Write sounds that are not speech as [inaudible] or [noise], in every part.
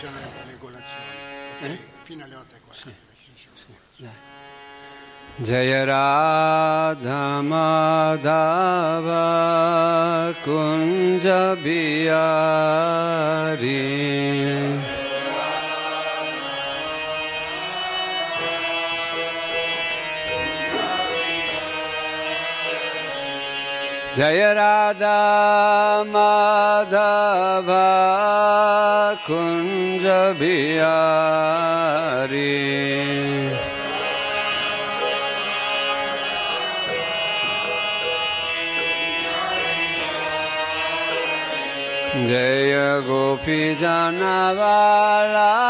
poi le, le colazioni. Eh? Fino alle 8.40. Sì. Sì. Jaya Radha Madhava Kunja Bihari Jaya Radha Madhava Madhav कुञ्ज बिहारी जय गोपी जनवालाबा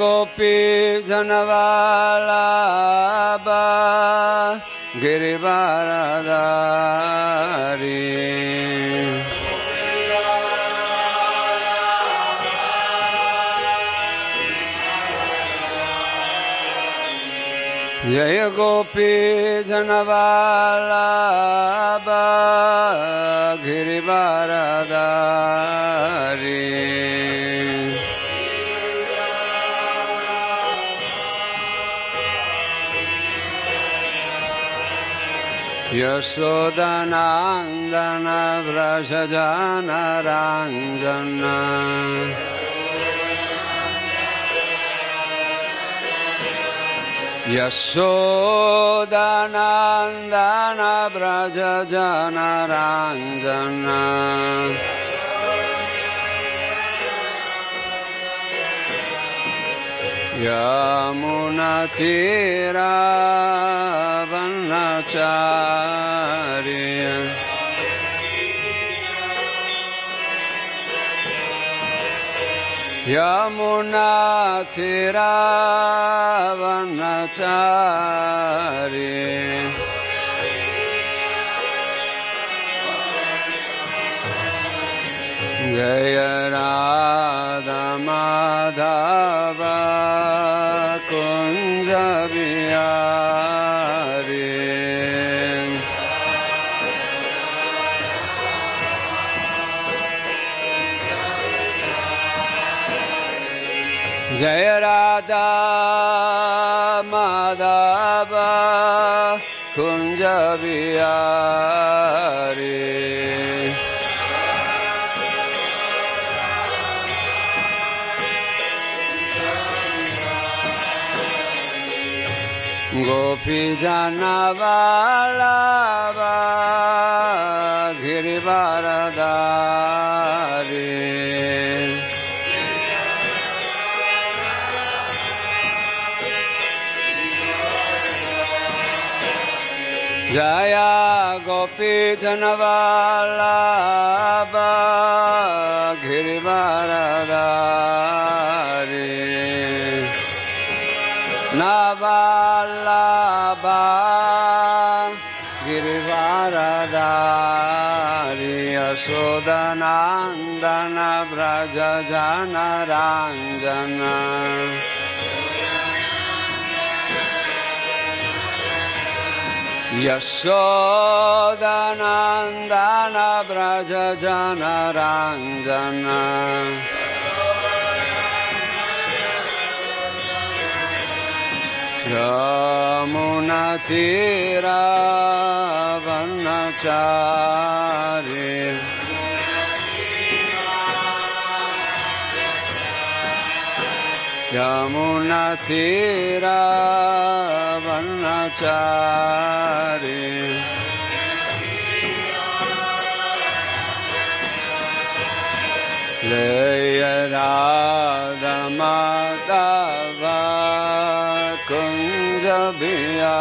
गोपी जनवाला बा जय गोपी जनवाला यशोदनन्दन व्रजनराञ्जन यशोदनन्दन व्रजनराञ्जन Acharya. Yamuna Thiravanacharya. Jaya Bijana Vallabha Girivardhari Jaya Gopi Janava गिरिवारदारी यशोदनन्दन व्रज जनराञ्जन यशोदनन्दन व्रज जनराञ्जन Yamuna tira Yamunatiravanachari Yamunatiravanachari Leya Radha Madhava बिया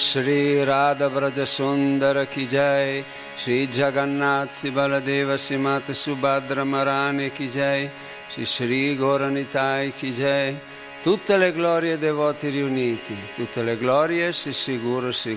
श्री श्री राधा ब्रज सुंदर की जय श्री जगन्नाथ श्री बलदेव श्री मात सुभद्र महारानी की जय श्री श्री Goranitae की जय tutte le glorie dei devoti riuniti tutte le glorie si sicuro si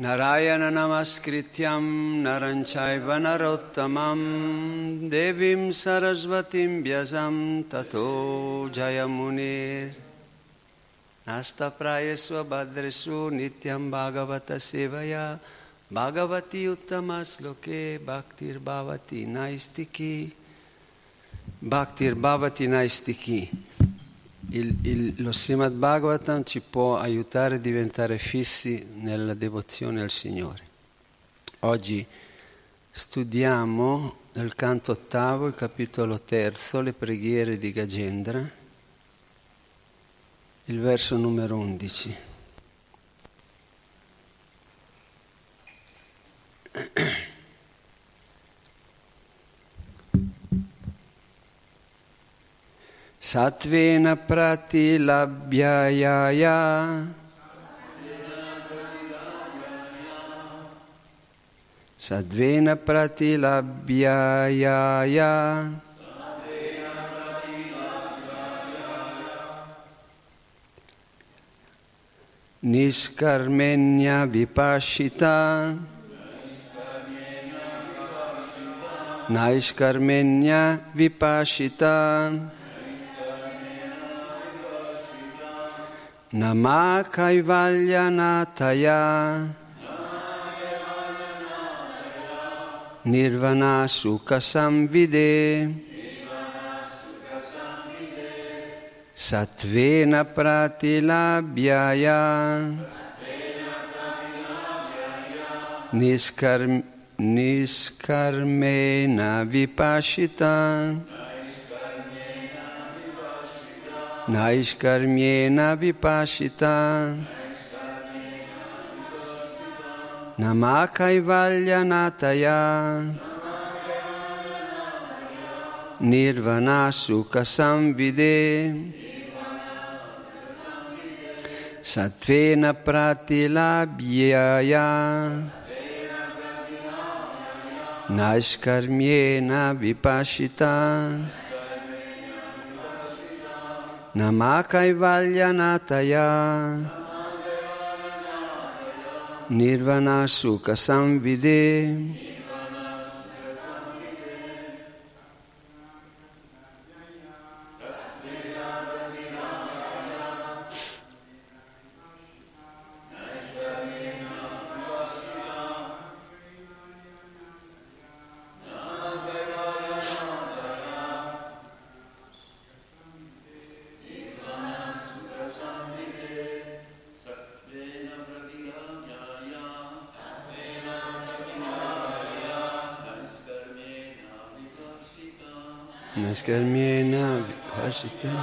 Narayana Namaskrityam Naranchaiva Narottamam Devim Sarasvatim Vyasam Tato Jayamunir Nasta Prayasva Bhadresu Nityam Bhagavata Sevaya Bhagavati Uttamasloke Bhaktir Bhavati Naistiki Bhaktir Bhavati Naistiki il, il, lo Srimad Bhagavatam ci può aiutare a diventare fissi nella devozione al Signore. Oggi studiamo nel canto ottavo, il capitolo terzo, le preghiere di Gagendra, il verso numero 11. [clears throat] satvena pratilabhyayaya sadvena pratilabhyayaya Niskarmenya vipashita Niskarmenya vipashita. Niskarmenya vipashita. Kaivalyanataya Nirvana Sukha Samvide Satvena Pratilabhyaya. Niskar, Niskarmena Vipashita Naiskarmyena vipashita. Namakaivalyanataya Nirvana Sukha Samvide Satvena Pratilabhyaya. Naiskarmyena vipashita Namakaivalyanataya. Nirvana Sukha Samvide She's.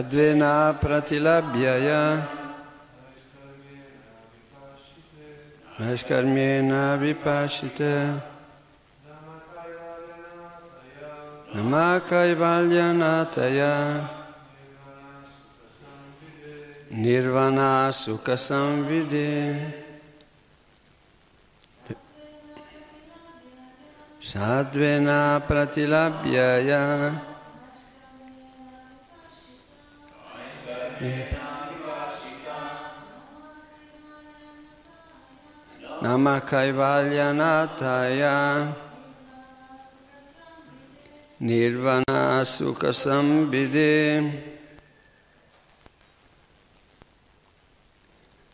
Sadvena pratilabhyaya Naiskarmyena vipashite Namakaivalyanataya Nirvana Sukha Samvide Sadvena Pratilabhyaya Namakaivalyanataya Nirvana Sukha Sambhide.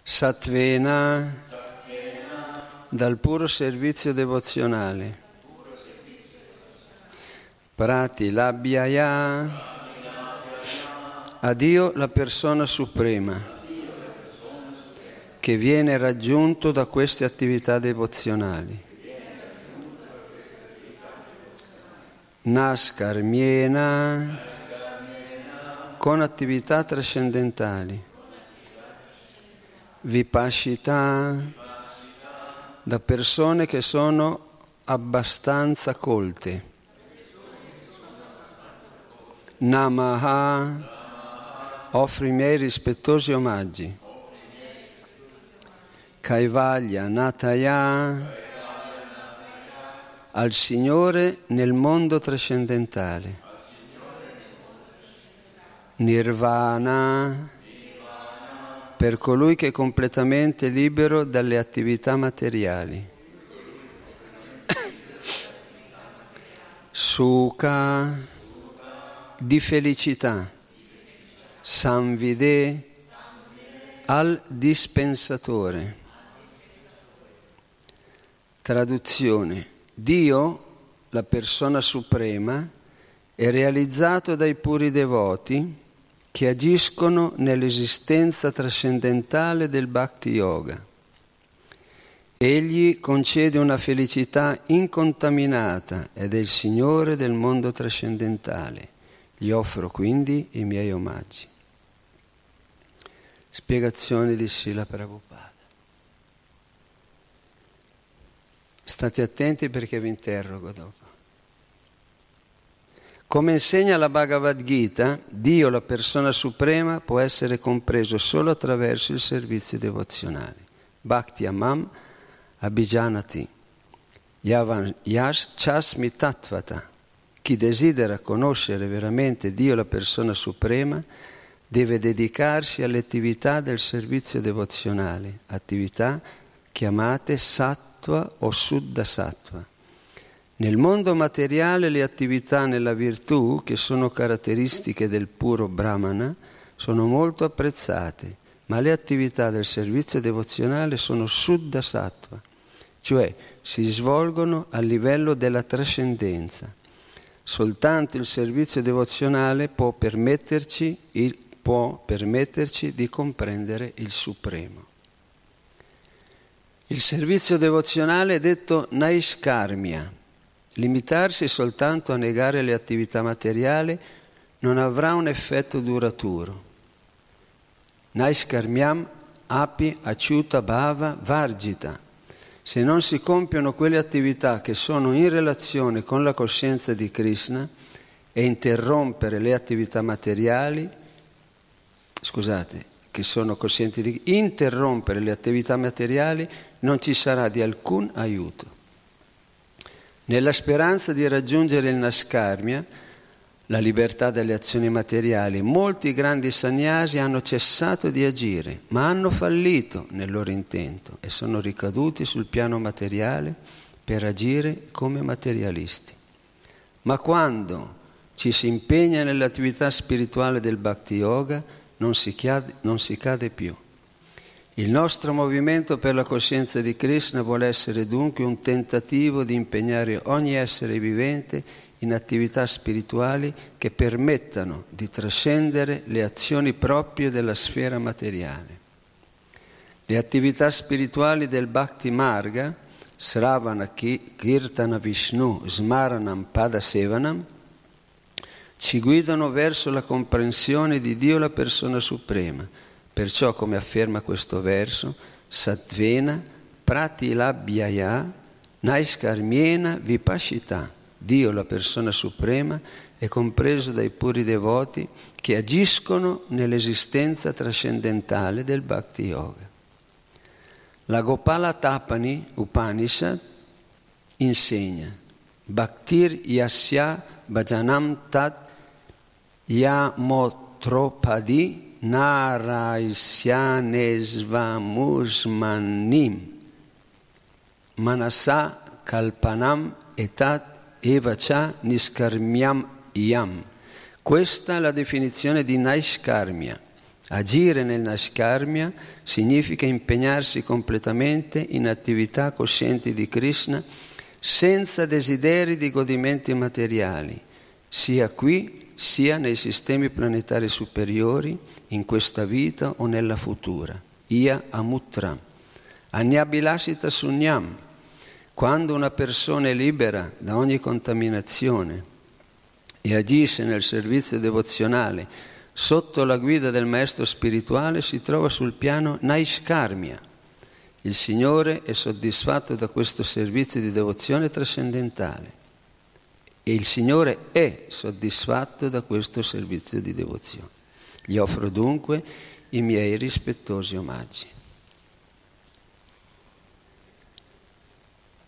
Satvena dal puro servizio devozionale. Prati Labhyaya. A Dio la persona suprema che viene raggiunto da queste attività devozionali. Naskarmiena con attività trascendentali. Vipashita da persone che sono abbastanza colte. Namaha offro i miei rispettosi omaggi. Kaivalya Nataya al Signore nel mondo trascendentale. Nirvana per colui che è completamente libero dalle attività materiali. [coughs] Sukha di felicità. Samvide al dispensatore. Traduzione. Dio, la persona suprema, è realizzato dai puri devoti che agiscono nell'esistenza trascendentale del Bhakti Yoga. Egli concede una felicità incontaminata ed è il Signore del mondo trascendentale. Gli offro quindi i miei omaggi. Spiegazione di Sila Prabhupada. State attenti perché vi interrogo dopo. Come insegna la Bhagavad Gita, Dio, la persona suprema, può essere compreso solo attraverso il servizio devozionale. Bhakti Amam Abhijanati Yavan Yash Chasmi Tattvata. Chi desidera conoscere veramente Dio, la persona suprema, deve dedicarsi alle attività del servizio devozionale, attività chiamate Sat sattva o suddha sattva. Nel mondo materiale le attività nella virtù, che sono caratteristiche del puro brahmana, sono molto apprezzate, ma le attività del servizio devozionale sono suddha sattva, cioè si svolgono a livello della trascendenza. Soltanto il servizio devozionale può permetterci, il, può permetterci di comprendere il Supremo. Il servizio devozionale è detto naishkarmia. Limitarsi soltanto a negare le attività materiali non avrà un effetto duraturo. Naishkarmiam api acciuta bhava vargita. Se non si compiono quelle attività che sono in relazione con la coscienza di Krishna e interrompere le attività materiali, scusate, che sono coscienti di interrompere le attività materiali non ci sarà di alcun aiuto. Nella speranza di raggiungere il Nascarmia, la libertà dalle azioni materiali, molti grandi sannyasi hanno cessato di agire, ma hanno fallito nel loro intento e sono ricaduti sul piano materiale per agire come materialisti. Ma quando ci si impegna nell'attività spirituale del Bhakti Yoga, non si, chiade, non si cade più. Il nostro movimento per la coscienza di Krishna vuole essere dunque un tentativo di impegnare ogni essere vivente in attività spirituali che permettano di trascendere le azioni proprie della sfera materiale. Le attività spirituali del Bhakti Marga, Sravana Kirtana Vishnu Smaranam Padasevanam, ci guidano verso la comprensione di Dio la persona suprema. Perciò, come afferma questo verso, Sattvena Pratilabhyaya Naiskarmiena Vipashita Dio, la persona suprema, è compreso dai puri devoti che agiscono nell'esistenza trascendentale del Bhakti Yoga. La Gopala Tapani Upanishad insegna Bhaktir Yasya Bhajanam Tat Yamotropadi Naraisyanesvamusmanim Manasa Kalpanam Etat Evacha Niskarmyam Yam. Questa è la definizione di Naishkarmya. Agire nel Naishkarmya significa impegnarsi completamente in attività coscienti di Krishna senza desideri di godimenti materiali, sia qui sia nei sistemi planetari superiori, in questa vita o nella futura. Ia Amutra. Anyabilashita Sunyam. Quando una persona è libera da ogni contaminazione, e agisce nel servizio devozionale sotto la guida del maestro spirituale si trova sul piano Naishkarmia. Il Signore è soddisfatto da questo servizio di devozione trascendentale e il Signore è soddisfatto da questo servizio di devozione. Gli offro dunque i miei rispettosi omaggi.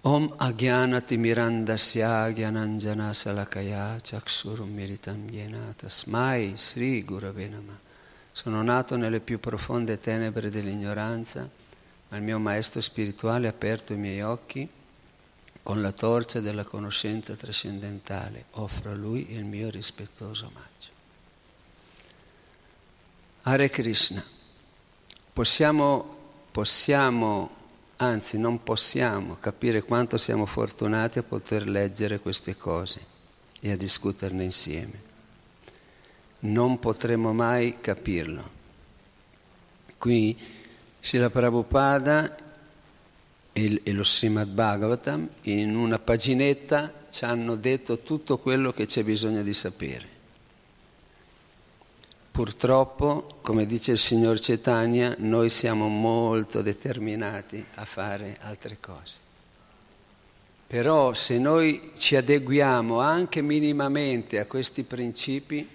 Om Agyanatimirandasya Gyananjana Salakaya Chaksurum Miritam Yena Tasmai Sri Gurave. Sono nato nelle più profonde tenebre dell'ignoranza, ma il mio maestro spirituale ha aperto i miei occhi con la torcia della conoscenza trascendentale. Offro a lui il mio rispettoso omaggio. Hare Krishna. Possiamo, possiamo anzi non possiamo capire quanto siamo fortunati a poter leggere queste cose e a discuterne insieme. Non potremo mai capirlo. Qui Srila Prabhupada e, lo Srimad Bhagavatam in una paginetta ci hanno detto tutto quello che c'è bisogno di sapere. Purtroppo, come dice il signor Cetania, noi siamo molto determinati a fare altre cose. Però se noi ci adeguiamo anche minimamente a questi principi,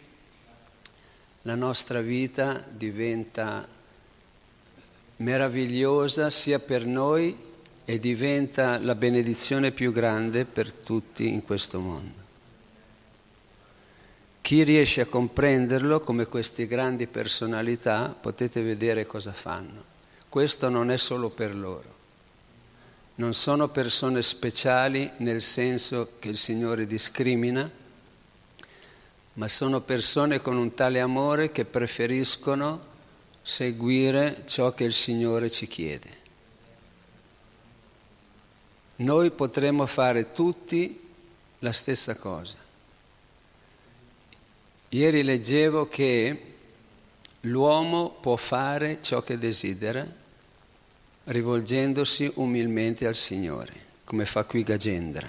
la nostra vita diventa meravigliosa sia per noi e diventa la benedizione più grande per tutti in questo mondo. Chi riesce a comprenderlo come queste grandi personalità, potete vedere cosa fanno. Questo non è solo per loro. Non sono persone speciali nel senso che il Signore discrimina, ma sono persone con un tale amore che preferiscono seguire ciò che il Signore ci chiede. Noi potremmo fare tutti la stessa cosa Ieri leggevo che l'uomo può fare ciò che desidera rivolgendosi umilmente al Signore, come fa qui Gagendra.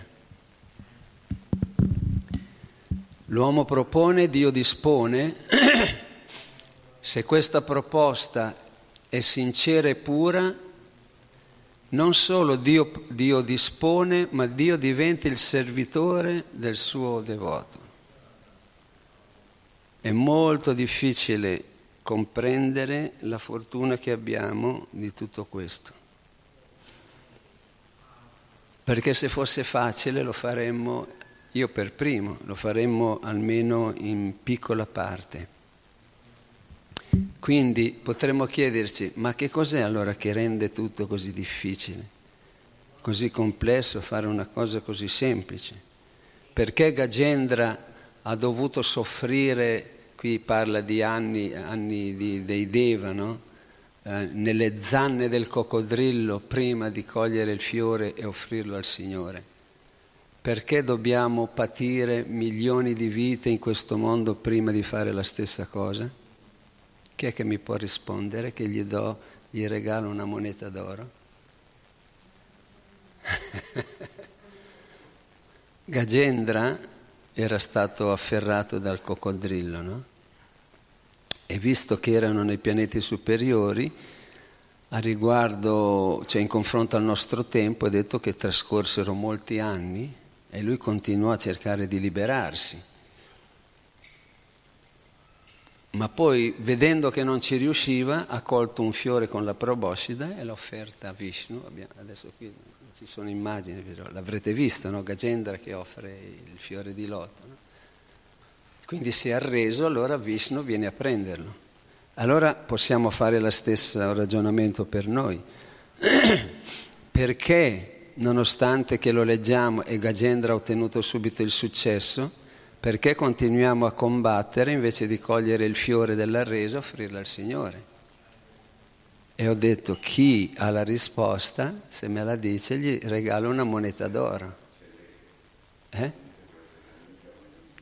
L'uomo propone, Dio dispone. [clears throat] Se questa proposta è sincera e pura, non solo Dio, Dio dispone, ma Dio diventa il servitore del suo devoto. È molto difficile comprendere la fortuna che abbiamo di tutto questo. Perché se fosse facile lo faremmo, io per primo, lo faremmo almeno in piccola parte. Quindi potremmo chiederci, ma che cos'è allora che rende tutto così difficile, così complesso fare una cosa così semplice? Perché Gagendra ha dovuto soffrire qui parla di anni, anni di, dei Deva, no? eh, nelle zanne del coccodrillo prima di cogliere il fiore e offrirlo al Signore. Perché dobbiamo patire milioni di vite in questo mondo prima di fare la stessa cosa? Chi è che mi può rispondere che gli do, gli regalo una moneta d'oro? [laughs] Gagendra era stato afferrato dal coccodrillo, no? e visto che erano nei pianeti superiori, a riguardo, cioè in confronto al nostro tempo, è detto che trascorsero molti anni e lui continuò a cercare di liberarsi. Ma poi, vedendo che non ci riusciva, ha colto un fiore con la proboscide e l'ha offerta a Vishnu. Adesso qui ci sono immagini, l'avrete visto, no? Gajendra che offre il fiore di loto. No? Quindi si è arreso, allora Vishnu viene a prenderlo. Allora possiamo fare lo stesso ragionamento per noi. [clears throat] Perché, nonostante che lo leggiamo e Gajendra ha ottenuto subito il successo, perché continuiamo a combattere invece di cogliere il fiore dell'arreso e offrirlo al Signore? E ho detto, chi ha la risposta, se me la dice, gli regalo una moneta d'oro. Eh?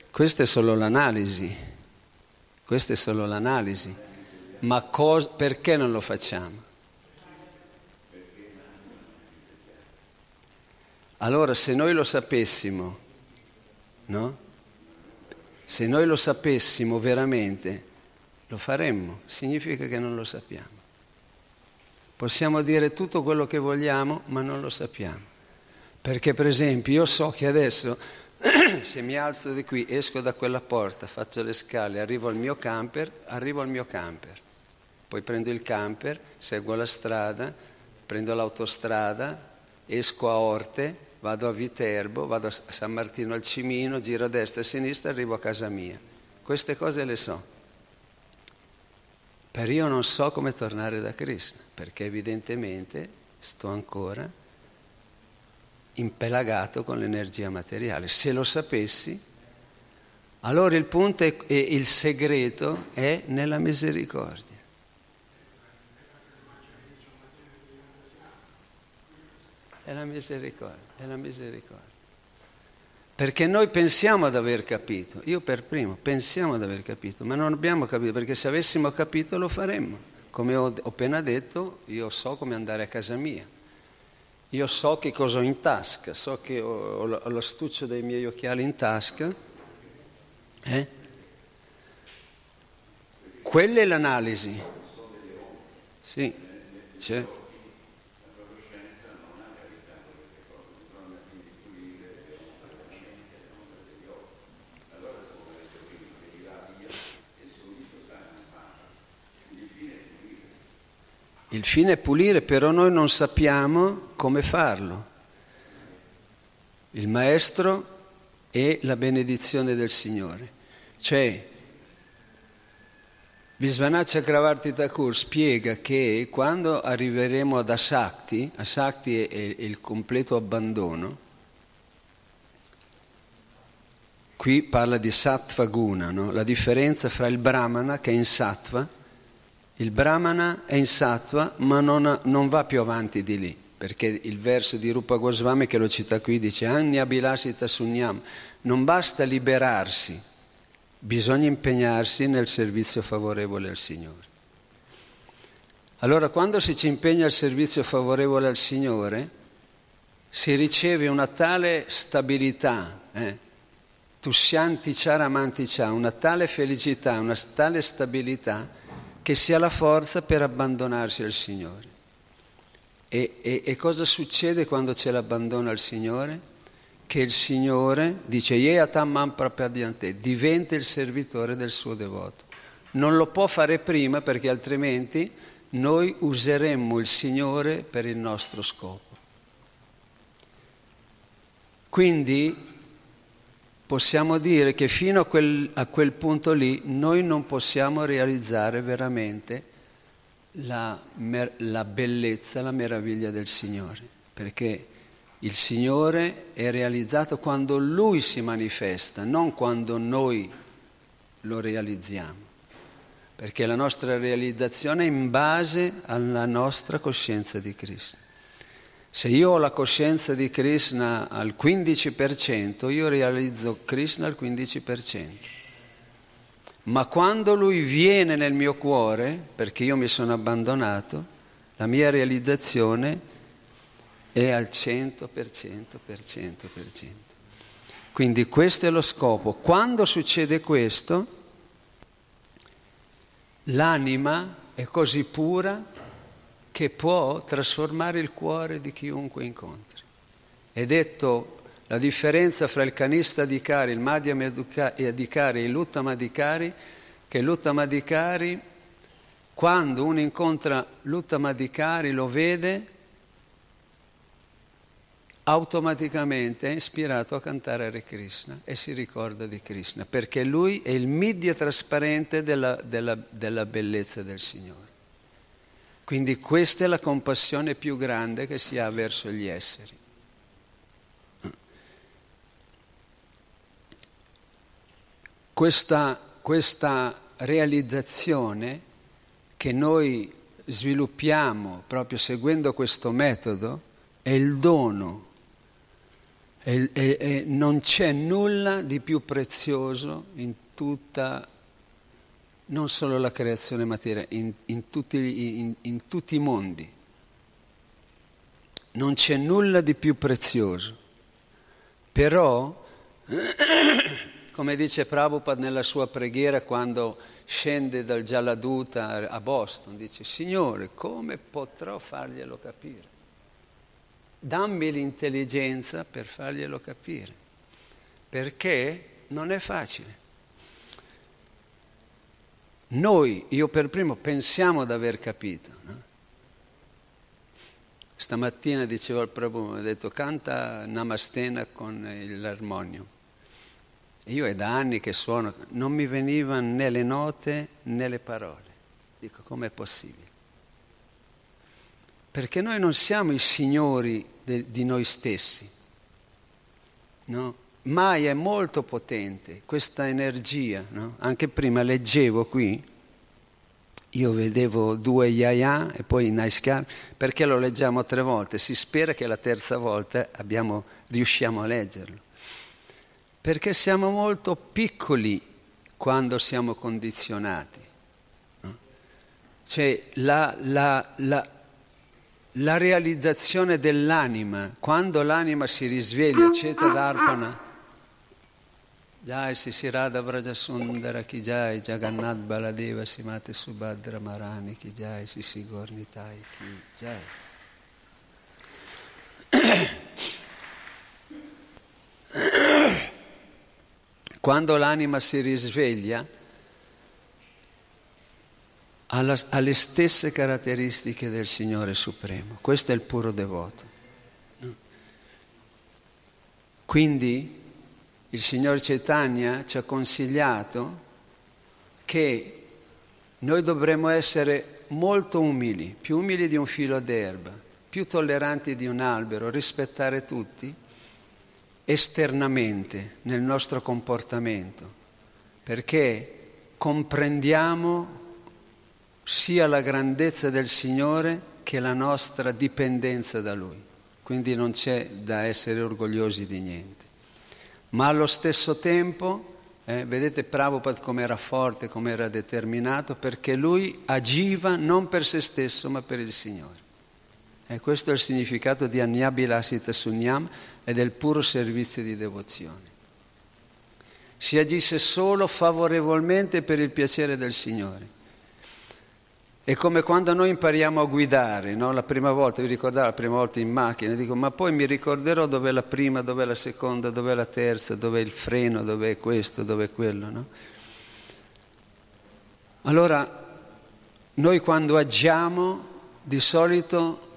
Questa è solo l'analisi, questa è solo l'analisi. Ma cos- perché non lo facciamo? Allora se noi lo sapessimo, no? Se noi lo sapessimo veramente, lo faremmo, significa che non lo sappiamo. Possiamo dire tutto quello che vogliamo, ma non lo sappiamo. Perché per esempio io so che adesso [clears throat] se mi alzo di qui, esco da quella porta, faccio le scale, arrivo al mio camper, arrivo al mio camper. Poi prendo il camper, seguo la strada, prendo l'autostrada, esco a Orte, vado a Viterbo, vado a San Martino al Cimino, giro a destra e a sinistra e arrivo a casa mia. Queste cose le so. Per io non so come tornare da Krishna, perché evidentemente sto ancora impelagato con l'energia materiale. Se lo sapessi, allora il punto e il segreto è nella misericordia. È la misericordia, è la misericordia. Perché noi pensiamo ad aver capito, io per primo pensiamo ad aver capito, ma non abbiamo capito, perché se avessimo capito lo faremmo. Come ho appena detto, io so come andare a casa mia, io so che cosa ho in tasca, so che ho, ho l'astuccio dei miei occhiali in tasca. Eh? Quella è l'analisi. Sì, c'è. Il fine è pulire, però noi non sappiamo come farlo. Il maestro è la benedizione del Signore. Cioè, Visvanaccia Kravarti Thakur spiega che quando arriveremo ad Asakti, Asakti è, è il completo abbandono, qui parla di Sattva Guna, no? la differenza fra il Brahmana che è in Sattva il Brahmana è in sattva ma non, non, va più avanti di lì, perché il verso di Rupa Goswami che lo cita qui dice Anya Bilasita Sunyam, non basta liberarsi, bisogna impegnarsi nel servizio favorevole al Signore. Allora quando si ci impegna al servizio favorevole al Signore, si riceve una tale stabilità, eh? Tuscianti Charamanti Cha, una tale felicità, una tale stabilità, che si ha la forza per abbandonarsi al Signore. E, e, e cosa succede quando c'è l'abbandono al Signore? Che il Signore dice Yeatamman prapadyante, diventa il servitore del suo devoto. Non lo può fare prima perché altrimenti noi useremmo il Signore per il nostro scopo. Quindi possiamo dire che fino a quel, a quel punto lì noi non possiamo realizzare veramente la, la bellezza, la meraviglia del Signore, perché il Signore è realizzato quando Lui si manifesta, non quando noi lo realizziamo, perché la nostra realizzazione è in base alla nostra coscienza di Cristo. Se io ho la coscienza di Krishna al 15%, io realizzo Krishna al 15%. Ma quando lui viene nel mio cuore, perché io mi sono abbandonato, la mia realizzazione è al 100%, per 100%. Quindi questo è lo scopo. Quando succede questo, l'anima è così pura che può trasformare il cuore di chiunque incontri. È detto, La differenza fra il canista Adhikari, il Madhyam Adhikari e il Uttama Adhikari, che l'Uttama Adhikari, quando uno incontra l'Uttama Adhikari, lo vede, automaticamente è ispirato a cantare Hare Krishna e si ricorda di Krishna, perché lui è il media trasparente della, della, della bellezza del Signore. Quindi questa è la compassione più grande che si ha verso gli esseri. Questa, questa realizzazione che noi sviluppiamo proprio seguendo questo metodo è il dono e, e, e non c'è nulla di più prezioso in tutta, non solo la creazione materiale, in, in, tutti, in, in tutti i mondi. Non c'è nulla di più prezioso. Però, [clears throat] come dice Prabhupada nella sua preghiera quando scende dal Jaladuta a Boston, dice, Signore, come potrò farglielo capire? dammi l'intelligenza per farglielo capire, perché non è facile. Noi, io per primo, pensiamo di aver capito. No? Stamattina dicevo al Prabhu, mi ha detto canta Namastena con l'armonio. Io è da anni che suono, non mi venivano né le note né le parole. Dico, com'è possibile? Perché noi non siamo i signori de, di noi stessi. No? Mai è molto potente questa energia. No? Anche prima leggevo qui, io vedevo due yaya e poi Naiskar, perché lo leggiamo tre volte? Si spera che la terza volta abbiamo, riusciamo a leggerlo. Perché siamo molto piccoli quando siamo condizionati. No? Cioè la, la, la la realizzazione dell'anima, quando l'anima si risveglia, Ceta Darpana, Jai Sisi Radha Vraja Sundara Ki Jai, Jagannath Baladeva Simate Subhadra Marani Ki Jai, Sisi Gornitai Ki Jai. Quando l'anima si risveglia, alla, alle stesse caratteristiche del Signore Supremo. Questo è il puro devoto. Quindi il Signor Chaitanya ci ha consigliato che noi dovremmo essere molto umili, più umili di un filo d'erba, più tolleranti di un albero, rispettare tutti esternamente nel nostro comportamento, perché comprendiamo sia la grandezza del Signore che la nostra dipendenza da Lui. Quindi non c'è da essere orgogliosi di niente. Ma allo stesso tempo, eh, vedete Prabhupada come era forte, come era determinato, perché lui agiva non per se stesso ma per il Signore. E questo è il significato di Anyabilasita Sunyam e del puro servizio di devozione. Si agisse solo favorevolmente per il piacere del Signore è come quando noi impariamo a guidare, no? la prima volta, vi ricordate la prima volta in macchina, dico ma poi mi ricorderò dov'è la prima, dov'è la seconda, dov'è la terza, dov'è il freno, dov'è questo, dov'è quello. No? Allora, noi quando agiamo, di solito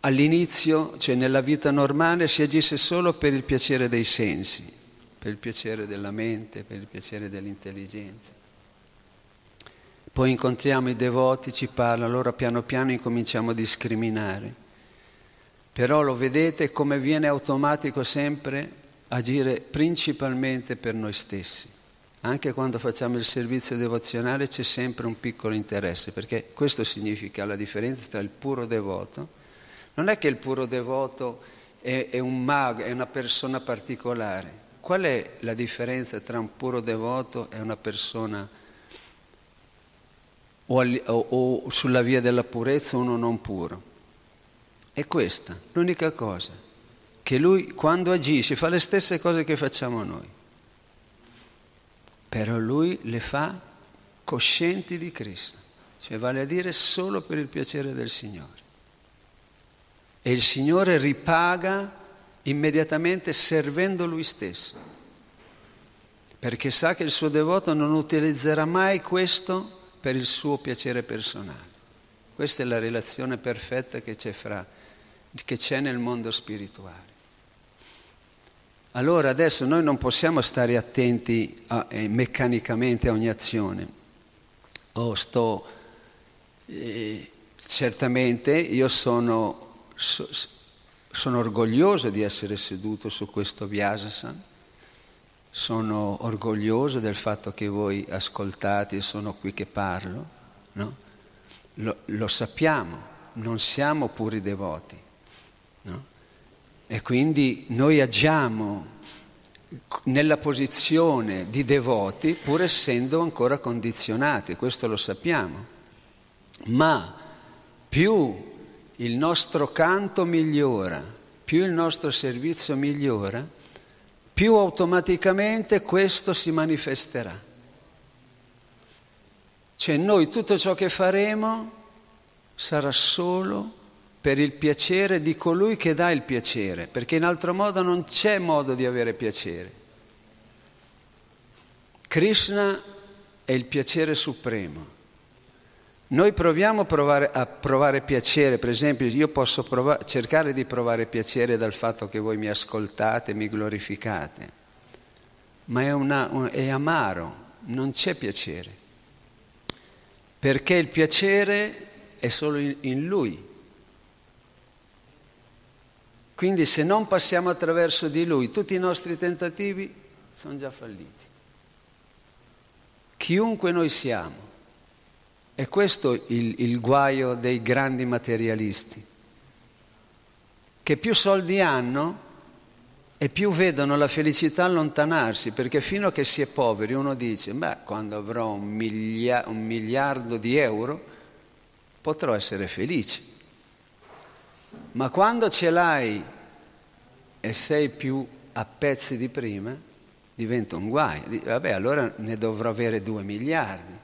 all'inizio, cioè nella vita normale, si agisce solo per il piacere dei sensi, per il piacere della mente, per il piacere dell'intelligenza. Poi incontriamo i devoti, ci parlano, allora piano piano incominciamo a discriminare. Però lo vedete come viene automatico sempre agire principalmente per noi stessi. Anche quando facciamo il servizio devozionale c'è sempre un piccolo interesse, perché questo significa la differenza tra il puro devoto. Non è che il puro devoto è, è un mago, è una persona particolare. Qual è la differenza tra un puro devoto e una persona particolare? O, o, sulla via della purezza uno non puro. È questa l'unica cosa, che lui quando agisce fa le stesse cose che facciamo noi, però lui le fa coscienti di Cristo, cioè vale a dire solo per il piacere del Signore. E il Signore ripaga immediatamente servendo lui stesso, perché sa che il suo devoto non utilizzerà mai questo per il suo piacere personale. Questa è la relazione perfetta che c'è, fra, che c'è nel mondo spirituale. Allora adesso noi non possiamo stare attenti a, eh, meccanicamente a ogni azione. Oh, sto, eh, certamente io sono, so, sono, orgoglioso di essere seduto su questo Vyasasan, sono orgoglioso del fatto che voi ascoltate sono qui che parlo, no? lo, lo, sappiamo, non siamo puri devoti. No? E quindi noi agiamo nella posizione di devoti pur essendo ancora condizionati, questo lo sappiamo. Ma più il nostro canto migliora, più il nostro servizio migliora, più automaticamente questo si manifesterà. Cioè noi tutto ciò che faremo sarà solo per il piacere di colui che dà il piacere, perché in altro modo non c'è modo di avere piacere. Krishna è il piacere supremo. Noi proviamo a provare, a provare piacere, per esempio io posso provare, cercare di provare piacere dal fatto che voi mi ascoltate, mi glorificate, ma è, una, è amaro, non c'è piacere, perché il piacere è solo in, in Lui. Quindi se non passiamo attraverso di lui, tutti i nostri tentativi sono già falliti. Chiunque noi siamo. E questo il, il guaio dei grandi materialisti, che più soldi hanno e più vedono la felicità allontanarsi, perché fino a che si è poveri uno dice, beh, quando avrò un, milia- un miliardo di euro potrò essere felice. Ma quando ce l'hai e sei più a pezzi di prima, diventa un guaio. Vabbè, allora ne dovrò avere due miliardi.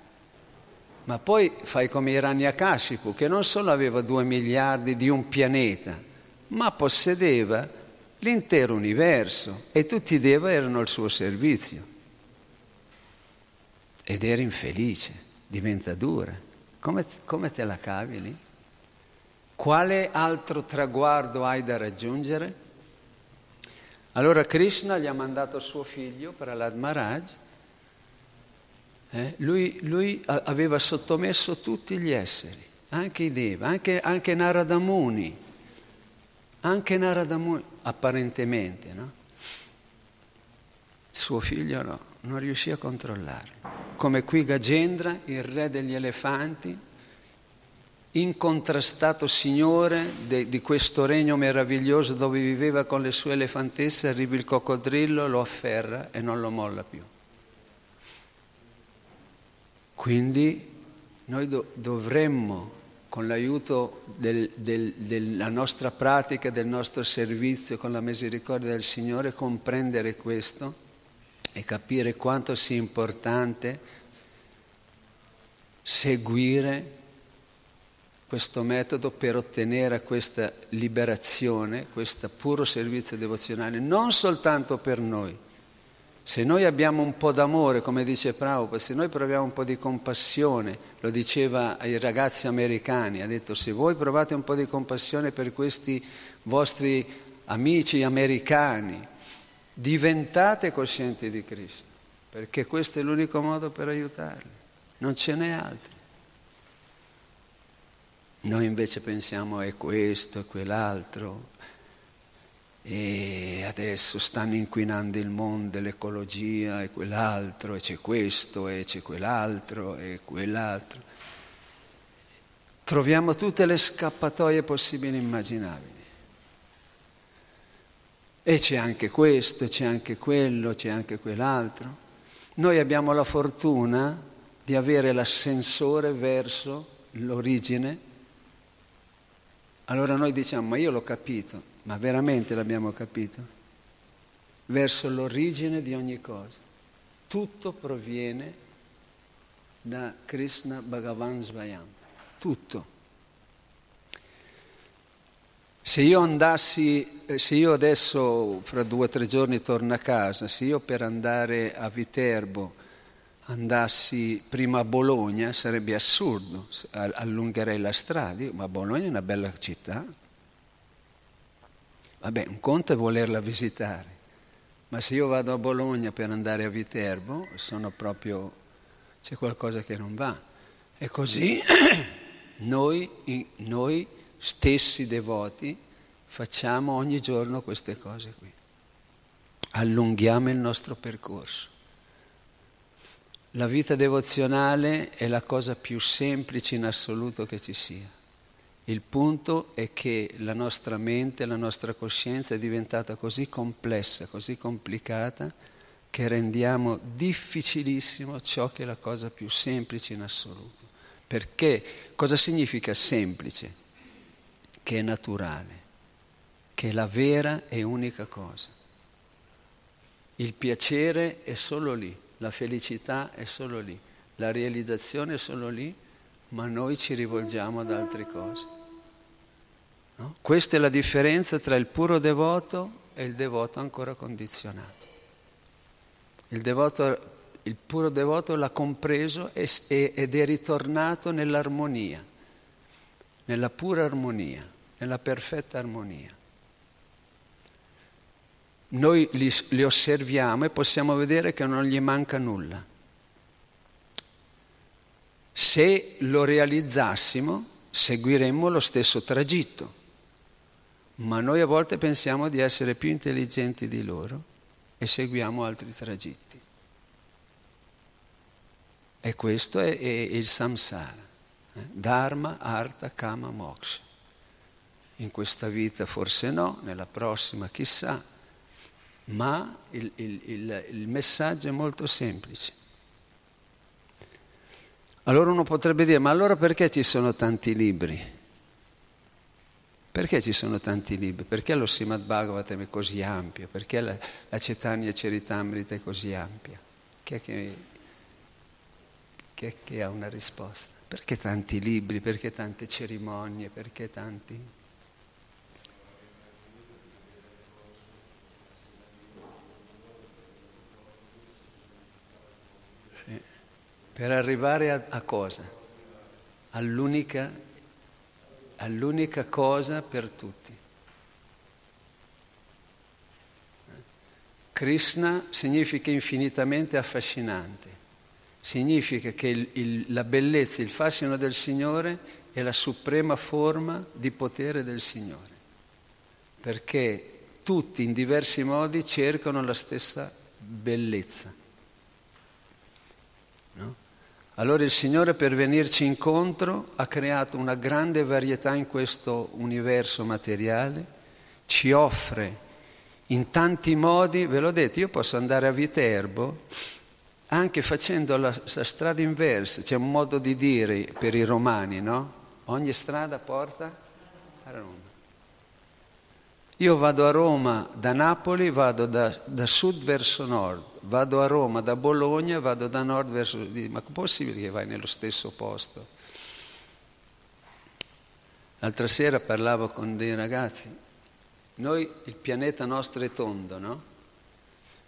Ma poi fai come Hiranyakashipu, che non solo aveva due miliardi di un pianeta, ma possedeva l'intero universo e tutti i deva erano al suo servizio. Ed era infelice, diventa dura. Come, come te la cavi lì? Quale altro traguardo hai da raggiungere? Allora Krishna gli ha mandato suo figlio, Prahlad Maharaj, eh? lui, lui, aveva sottomesso tutti gli esseri, anche i Deva, anche, anche Narada Muni, anche Narada Muni, apparentemente, no? Suo figlio no, non riuscì a controllare. Come qui Gagendra, il re degli elefanti, incontrastato signore de, di questo regno meraviglioso dove viveva con le sue elefantesse, arriva il coccodrillo, lo afferra e non lo molla più. Quindi noi do, dovremmo, con l'aiuto del, del, della nostra pratica, del nostro servizio, con la misericordia del Signore, comprendere questo e capire quanto sia importante seguire questo metodo per ottenere questa liberazione, questo puro servizio devozionale, non soltanto per noi. Se noi abbiamo un po' d'amore, come dice Prabhupada, se noi proviamo un po' di compassione, lo diceva ai ragazzi americani, ha detto se voi provate un po' di compassione per questi vostri amici americani, diventate coscienti di Cristo, perché questo è l'unico modo per aiutarli, non ce n'è altro. Noi invece pensiamo è questo, è quell'altro, e adesso stanno inquinando il mondo, l'ecologia e quell'altro, e c'è questo, e c'è quell'altro, e quell'altro. Troviamo tutte le scappatoie possibili e immaginabili. E c'è anche questo, c'è anche quello, c'è anche quell'altro. Noi abbiamo la fortuna di avere l'ascensore verso l'origine allora noi diciamo, ma io l'ho capito, ma veramente l'abbiamo capito? Verso l'origine di ogni cosa. Tutto proviene da Krishna Bhagavan Svayam. Tutto. Se io andassi, eh, se io adesso fra due o tre giorni torno a casa, se io per andare a Viterbo andassi prima a Bologna sarebbe assurdo, allungherei la strada, ma Bologna è una bella città. Vabbè, un conto è volerla visitare, ma se io vado a Bologna per andare a Viterbo, sono proprio, c'è qualcosa che non va. E così [clears throat] noi, noi stessi devoti facciamo ogni giorno queste cose qui. Allunghiamo il nostro percorso. La vita devozionale è la cosa più semplice in assoluto che ci sia. Il punto è che la nostra mente, la nostra coscienza è diventata così complessa, così complicata, che rendiamo difficilissimo ciò che è la cosa più semplice in assoluto. Perché cosa significa semplice? Che è naturale, che è la vera e unica cosa. Il piacere è solo lì, la felicità è solo lì, la realizzazione è solo lì, ma noi ci rivolgiamo ad altre cose. No? Questa è la differenza tra il puro devoto e il devoto ancora condizionato. Il, devoto, il puro devoto l'ha compreso ed è ritornato nell'armonia, nella pura armonia, nella perfetta armonia noi li, li osserviamo e possiamo vedere che non gli manca nulla. Se lo realizzassimo, seguiremmo lo stesso tragitto, ma noi a volte pensiamo di essere più intelligenti di loro e seguiamo altri tragitti. E questo è, è il samsara, eh? dharma, artha, kama, moksha. In questa vita forse no, nella prossima chissà, ma il, il, il, il messaggio è molto semplice. Allora uno potrebbe dire, ma allora perché ci sono tanti libri? Perché ci sono tanti libri? Perché lo Srimad Bhagavatam è così ampio? Perché la, la Cetania Ceritamrita è così ampia? Chi è che, chi è che ha una risposta? Perché tanti libri? Perché tante cerimonie? Perché tanti... Per arrivare a, a cosa? All'unica, all'unica cosa per tutti. Krishna significa infinitamente affascinante, significa che il, il, la bellezza, il fascino del Signore è la suprema forma di potere del Signore, perché tutti in diversi modi cercano la stessa bellezza. No? Allora il Signore per venirci incontro ha creato una grande varietà in questo universo materiale, ci offre in tanti modi, ve l'ho detto, io posso andare a Viterbo anche facendo la, la strada inversa, c'è un modo di dire per i romani, no? Ogni strada porta a Roma. Io vado a Roma da Napoli, vado da, da, sud verso nord, vado a Roma da Bologna, vado da nord verso. Ma è possibile che vai nello stesso posto? L'altra sera parlavo con dei ragazzi, noi il pianeta nostro è tondo, no?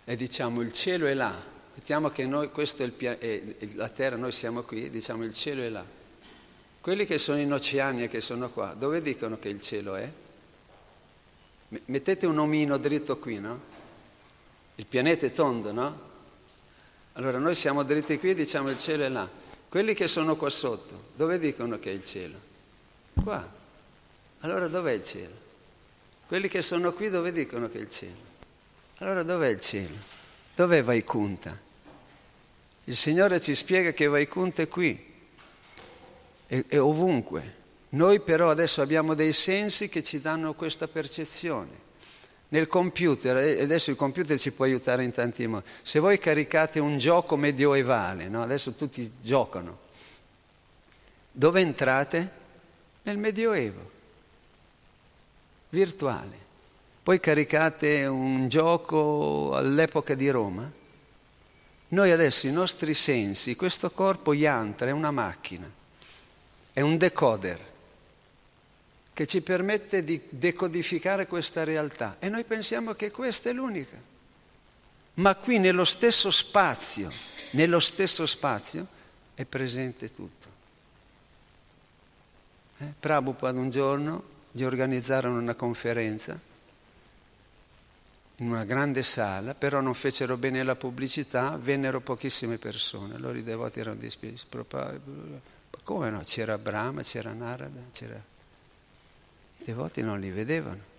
E diciamo il cielo è là, diciamo che noi, questo è, pia- è la terra, noi siamo qui, diciamo il cielo è là. Quelli che sono in Oceania, che sono qua, dove dicono che il cielo è? Mettete un omino dritto qui, no? Il pianeta è tondo, no? Allora noi siamo dritti qui e diciamo il cielo è là. Quelli che sono qua sotto, dove dicono che è il cielo? Qua. Allora dov'è il cielo? Quelli che sono qui dove dicono che è il cielo? Allora dov'è il cielo? Dov'è Vaikunta? Il Signore ci spiega che Vaikunta è qui, è, è ovunque. Noi però adesso abbiamo dei sensi che ci danno questa percezione. Nel computer, adesso il computer ci può aiutare in tanti modi. Se voi caricate un gioco medioevale, no? adesso tutti giocano, dove entrate? Nel medioevo, virtuale. Poi caricate un gioco all'epoca di Roma. Noi adesso i nostri sensi, questo corpo yantra è una macchina, è un decoder che ci permette di decodificare questa realtà e noi pensiamo che questa è l'unica. Ma qui nello stesso spazio, nello stesso spazio è presente tutto. Eh? Prabhupada un giorno gli organizzarono una conferenza in una grande sala, però non fecero bene la pubblicità, vennero pochissime persone. Allora i devoti erano dispiaciuti. Come no? C'era Brahma, c'era Narada, c'era i devoti non li vedevano.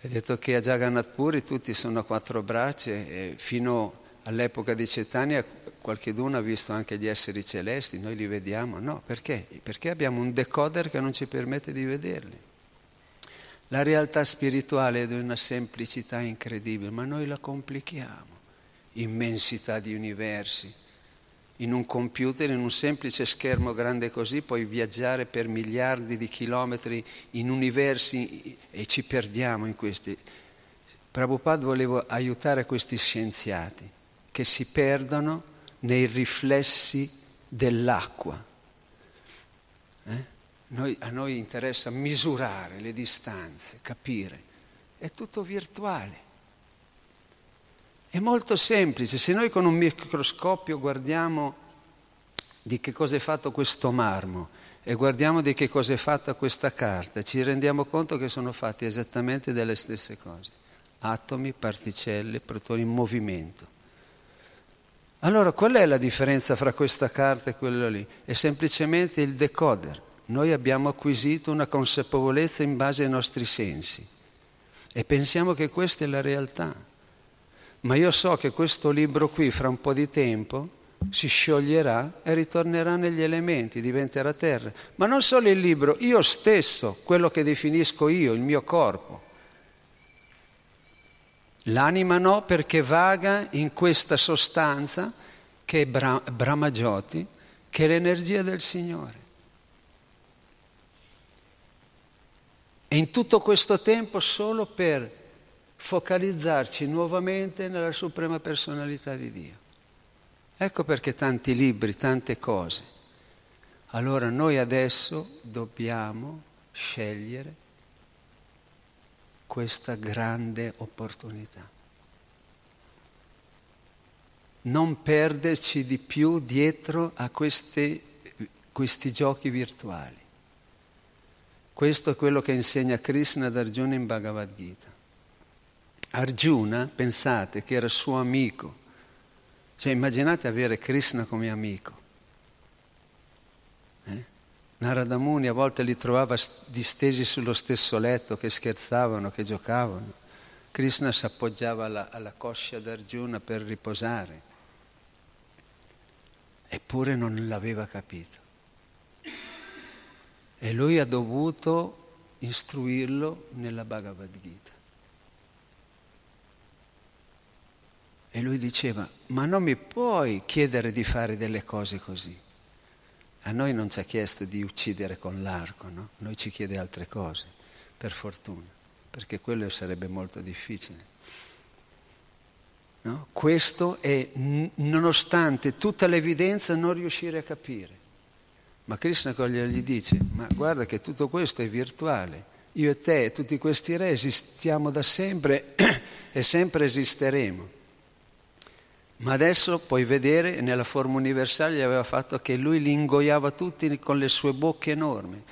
È detto che a Jagannath Puri tutti sono a quattro braccia e fino all'epoca di Cetania qualcuno ha visto anche gli esseri celesti, noi li vediamo. No, perché? Perché abbiamo un decoder che non ci permette di vederli. La realtà spirituale è di una semplicità incredibile, ma noi la complichiamo. Immensità di universi, in un computer, in un semplice schermo grande così, puoi viaggiare per miliardi di chilometri in universi e ci perdiamo in questi. Prabhupada voleva aiutare questi scienziati che si perdono nei riflessi dell'acqua. Eh? Noi, a noi interessa misurare le distanze, capire. È tutto virtuale. È molto semplice, se noi con un microscopio guardiamo di che cosa è fatto questo marmo e guardiamo di che cosa è fatta questa carta, ci rendiamo conto che sono fatti esattamente delle stesse cose, atomi, particelle, protoni in movimento. Allora qual è la differenza fra questa carta e quella lì? È semplicemente il decoder. Noi abbiamo acquisito una consapevolezza in base ai nostri sensi e pensiamo che questa è la realtà ma io so che questo libro qui fra un po' di tempo si scioglierà e ritornerà negli elementi, diventerà terra. Ma non solo il libro, io stesso, quello che definisco io, il mio corpo. L'anima no perché vaga in questa sostanza che è Bra- Brahmajoti, che è l'energia del Signore. E in tutto questo tempo solo per focalizzarci nuovamente nella suprema personalità di Dio. Ecco perché tanti libri, tante cose. Allora noi adesso dobbiamo scegliere questa grande opportunità. Non perderci di più dietro a questi, questi giochi virtuali. Questo è quello che insegna Krishna ad Arjuna in Bhagavad Gita. Arjuna, pensate, che era suo amico. Cioè immaginate avere Krishna come amico. Eh? Narada Muni a volte li trovava distesi sullo stesso letto, che scherzavano, che giocavano. Krishna si appoggiava alla, alla coscia d'Arjuna per riposare. Eppure non l'aveva capito. E lui ha dovuto istruirlo nella Bhagavad Gita. E lui diceva, ma non mi puoi chiedere di fare delle cose così. A noi non ci ha chiesto di uccidere con l'arco, no? Noi ci chiede altre cose, per fortuna, perché quello sarebbe molto difficile. No? Questo è, nonostante tutta l'evidenza, non riuscire a capire. Ma Krishna gli dice, ma guarda che tutto questo è virtuale. Io e te e tutti questi re esistiamo da sempre [clears throat] e sempre esisteremo. Ma adesso puoi vedere, nella forma universale gli aveva fatto che lui li ingoiava tutti con le sue bocche enormi.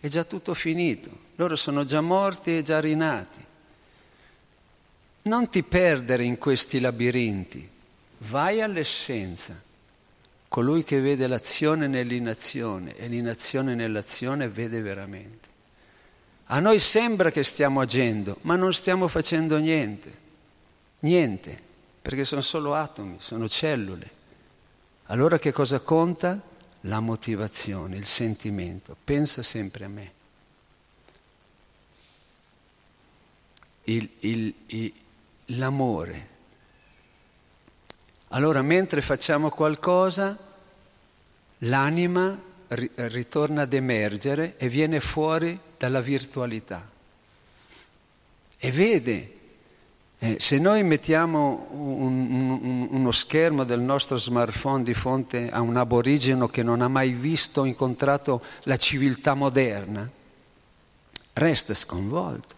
È già tutto finito. Loro sono già morti e già rinati. Non ti perdere in questi labirinti. Vai all'essenza. Colui che vede l'azione nell'inazione e l'inazione nell'azione vede veramente. A noi sembra che stiamo agendo, ma non stiamo facendo niente. Niente perché sono solo atomi, sono cellule. Allora che cosa conta? La motivazione, il sentimento. Pensa sempre a me. Il, il, il, l'amore. Allora mentre facciamo qualcosa, l'anima ri, ritorna ad emergere e viene fuori dalla virtualità. E vede eh, se noi mettiamo un, un, uno schermo del nostro smartphone di fronte a un aborigeno che non ha mai visto, incontrato la civiltà moderna, resta sconvolto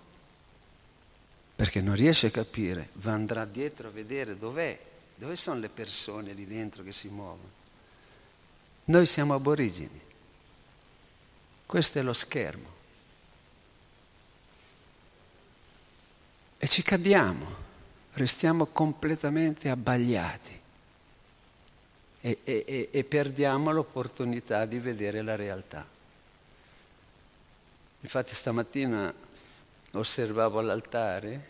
perché non riesce a capire, va andrà dietro a vedere dov'è, dove sono le persone lì dentro che si muovono. Noi siamo aborigini, questo è lo schermo. E ci cadiamo, restiamo completamente abbagliati e, e, e perdiamo l'opportunità di vedere la realtà. Infatti stamattina osservavo l'altare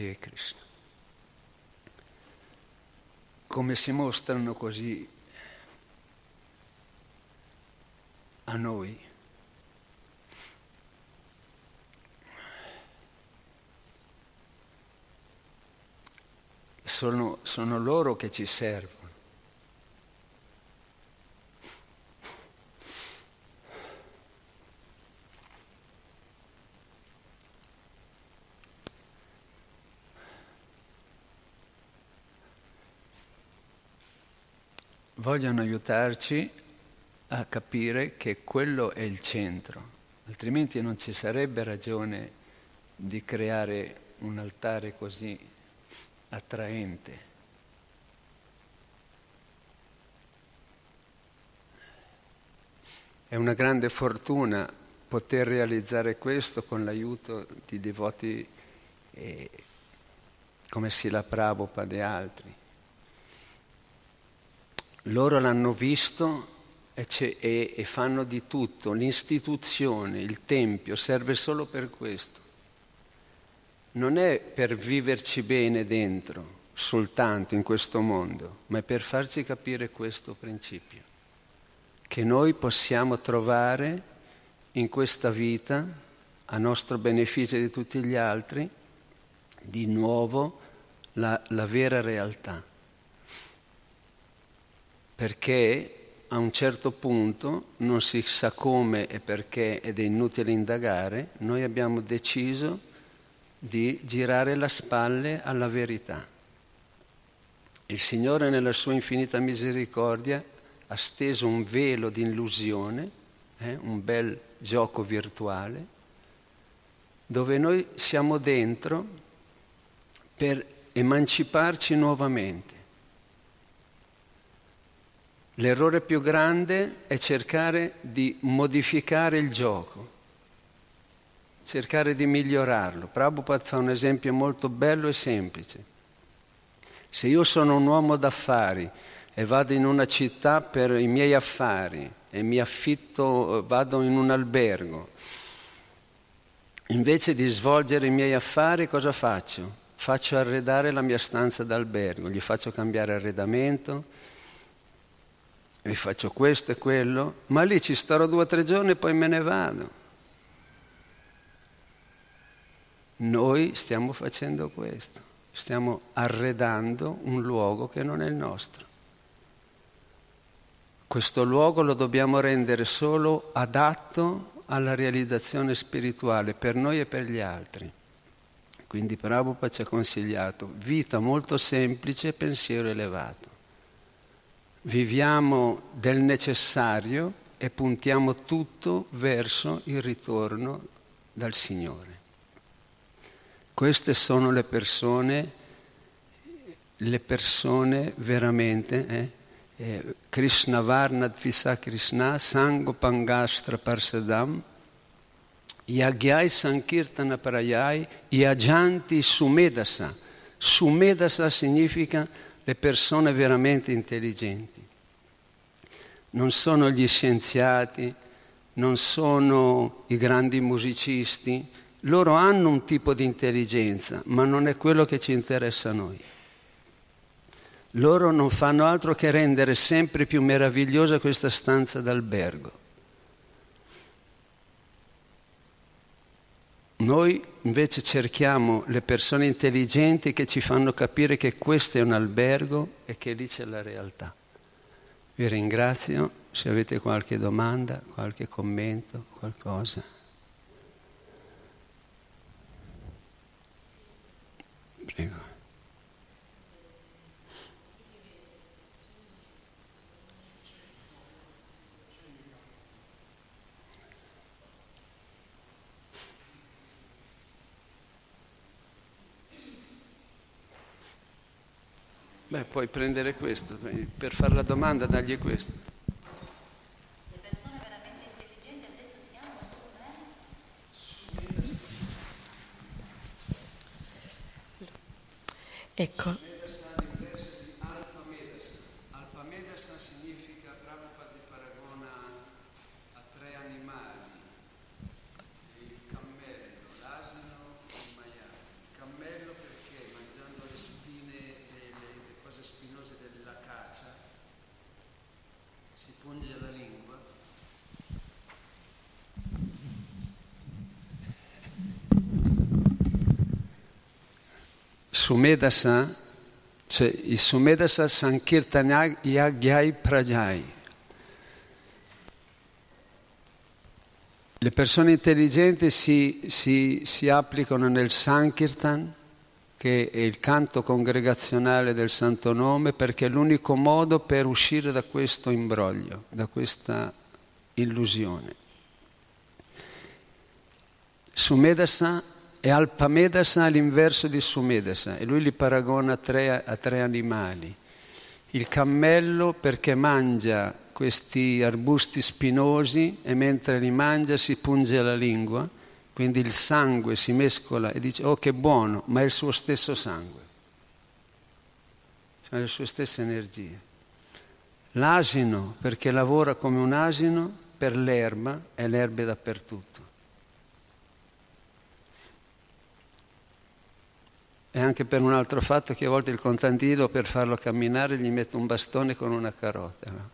Hare Krishna. Come si mostrano così a noi? Sono, sono loro che ci servono. Vogliono aiutarci a capire che quello è il centro, altrimenti non ci sarebbe ragione di creare un altare così attraente. È una grande fortuna poter realizzare questo con l'aiuto di devoti eh, come Sila Prabhupada e altri. Loro l'hanno visto e, e, e fanno di tutto. L'istituzione, il Tempio serve solo per questo. Non è per viverci bene dentro, soltanto in questo mondo, ma è per farci capire questo principio, che noi possiamo trovare in questa vita, a nostro beneficio di tutti gli altri, di nuovo la, la vera realtà perché a un certo punto, non si sa come e perché ed è inutile indagare, noi abbiamo deciso di girare la spalle alla verità. Il Signore nella sua infinita misericordia ha steso un velo di illusione, eh, un bel gioco virtuale, dove noi siamo dentro per emanciparci nuovamente L'errore più grande è cercare di modificare il gioco, cercare di migliorarlo. Prabhupada fa un esempio molto bello e semplice. Se io sono un uomo d'affari e vado in una città per i miei affari e mi affitto, vado in un albergo, invece di svolgere i miei affari cosa faccio? Faccio arredare la mia stanza d'albergo, gli faccio cambiare arredamento, e faccio questo e quello, ma lì ci starò due o tre giorni e poi me ne vado. Noi stiamo facendo questo, stiamo arredando un luogo che non è il nostro. Questo luogo lo dobbiamo rendere solo adatto alla realizzazione spirituale per noi e per gli altri. Quindi Prabhupada ci ha consigliato vita molto semplice e pensiero elevato viviamo del necessario e puntiamo tutto verso il ritorno dal Signore. Queste sono le persone, le persone veramente, eh? eh, Krishna Varna Dvisa Krishna, Sango Pangastra Parsadam, Yagyai Sankirtana Parayai, Yajanti Sumedasa. Sumedasa significa le persone veramente intelligenti. Non sono gli scienziati, non sono i grandi musicisti, loro hanno un tipo di intelligenza, ma non è quello che ci interessa a noi. Loro non fanno altro che rendere sempre più meravigliosa questa stanza d'albergo. Noi invece cerchiamo le persone intelligenti che ci fanno capire che questo è un albergo e che lì c'è la realtà. Vi ringrazio, se avete qualche domanda, qualche commento, qualcosa. Prego. Beh, puoi prendere questo, per fare la domanda dagli questo. Le persone veramente intelligenti ha detto si chiamano Sumer? Ecco, Sumedasa, cioè il Sumedasa Sankirtan Yagyai Prajai. Le persone intelligenti si, si, si applicano nel Sankirtan, che è il canto congregazionale del Santo Nome, perché è l'unico modo per uscire da questo imbroglio, da questa illusione. Sumedasa e Alpamedasa l'inverso di Sumedasa e lui li paragona a tre, a tre animali. Il cammello perché mangia questi arbusti spinosi e mentre li mangia si punge la lingua, quindi il sangue si mescola e dice oh che buono, ma è il suo stesso sangue, sono le sue stesse energie. L'asino perché lavora come un asino per l'erba e l'erba è dappertutto. E anche per un altro fatto che a volte il contadino per farlo camminare gli mette un bastone con una carota. No?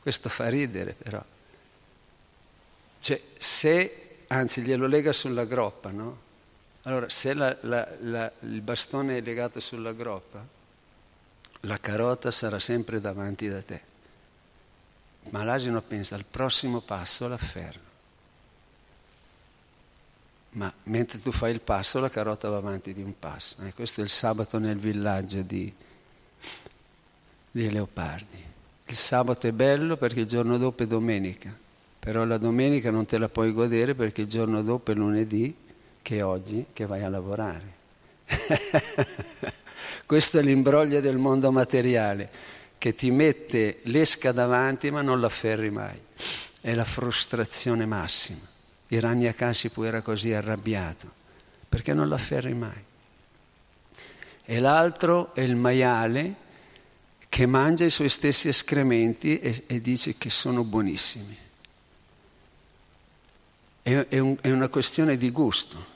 Questo fa ridere però. Cioè, se, anzi glielo lega sulla groppa, no? Allora, se la, la, la, il bastone è legato sulla groppa, la carota sarà sempre davanti da te. Ma l'asino pensa al prossimo passo l'afferro ma mentre tu fai il passo la carota va avanti di un passo. E questo è il sabato nel villaggio di, di Leopardi. Il sabato è bello perché il giorno dopo è domenica, però la domenica non te la puoi godere perché il giorno dopo è lunedì, che è oggi, che vai a lavorare. [laughs] questo è l'imbroglio del mondo materiale, che ti mette l'esca davanti ma non l'afferri mai. È la frustrazione massima. Hiranyakashipu era così arrabbiato, perché non l'afferri mai. E l'altro è il maiale che mangia i suoi stessi escrementi e, e dice che sono buonissimi. È, è, un, è una questione di gusto.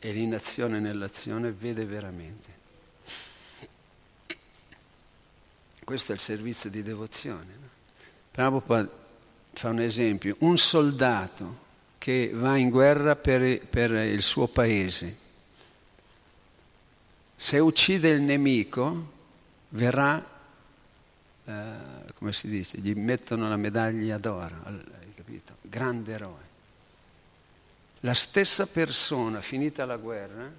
E l'inazione nell'azione vede veramente. Questo è il servizio di devozione. No? Prabhupada fa un esempio. Un soldato che va in guerra per, per il suo paese, se uccide il nemico, verrà, eh, come si dice, gli mettono la medaglia d'oro, hai capito? Grande eroe. La stessa persona, finita la guerra,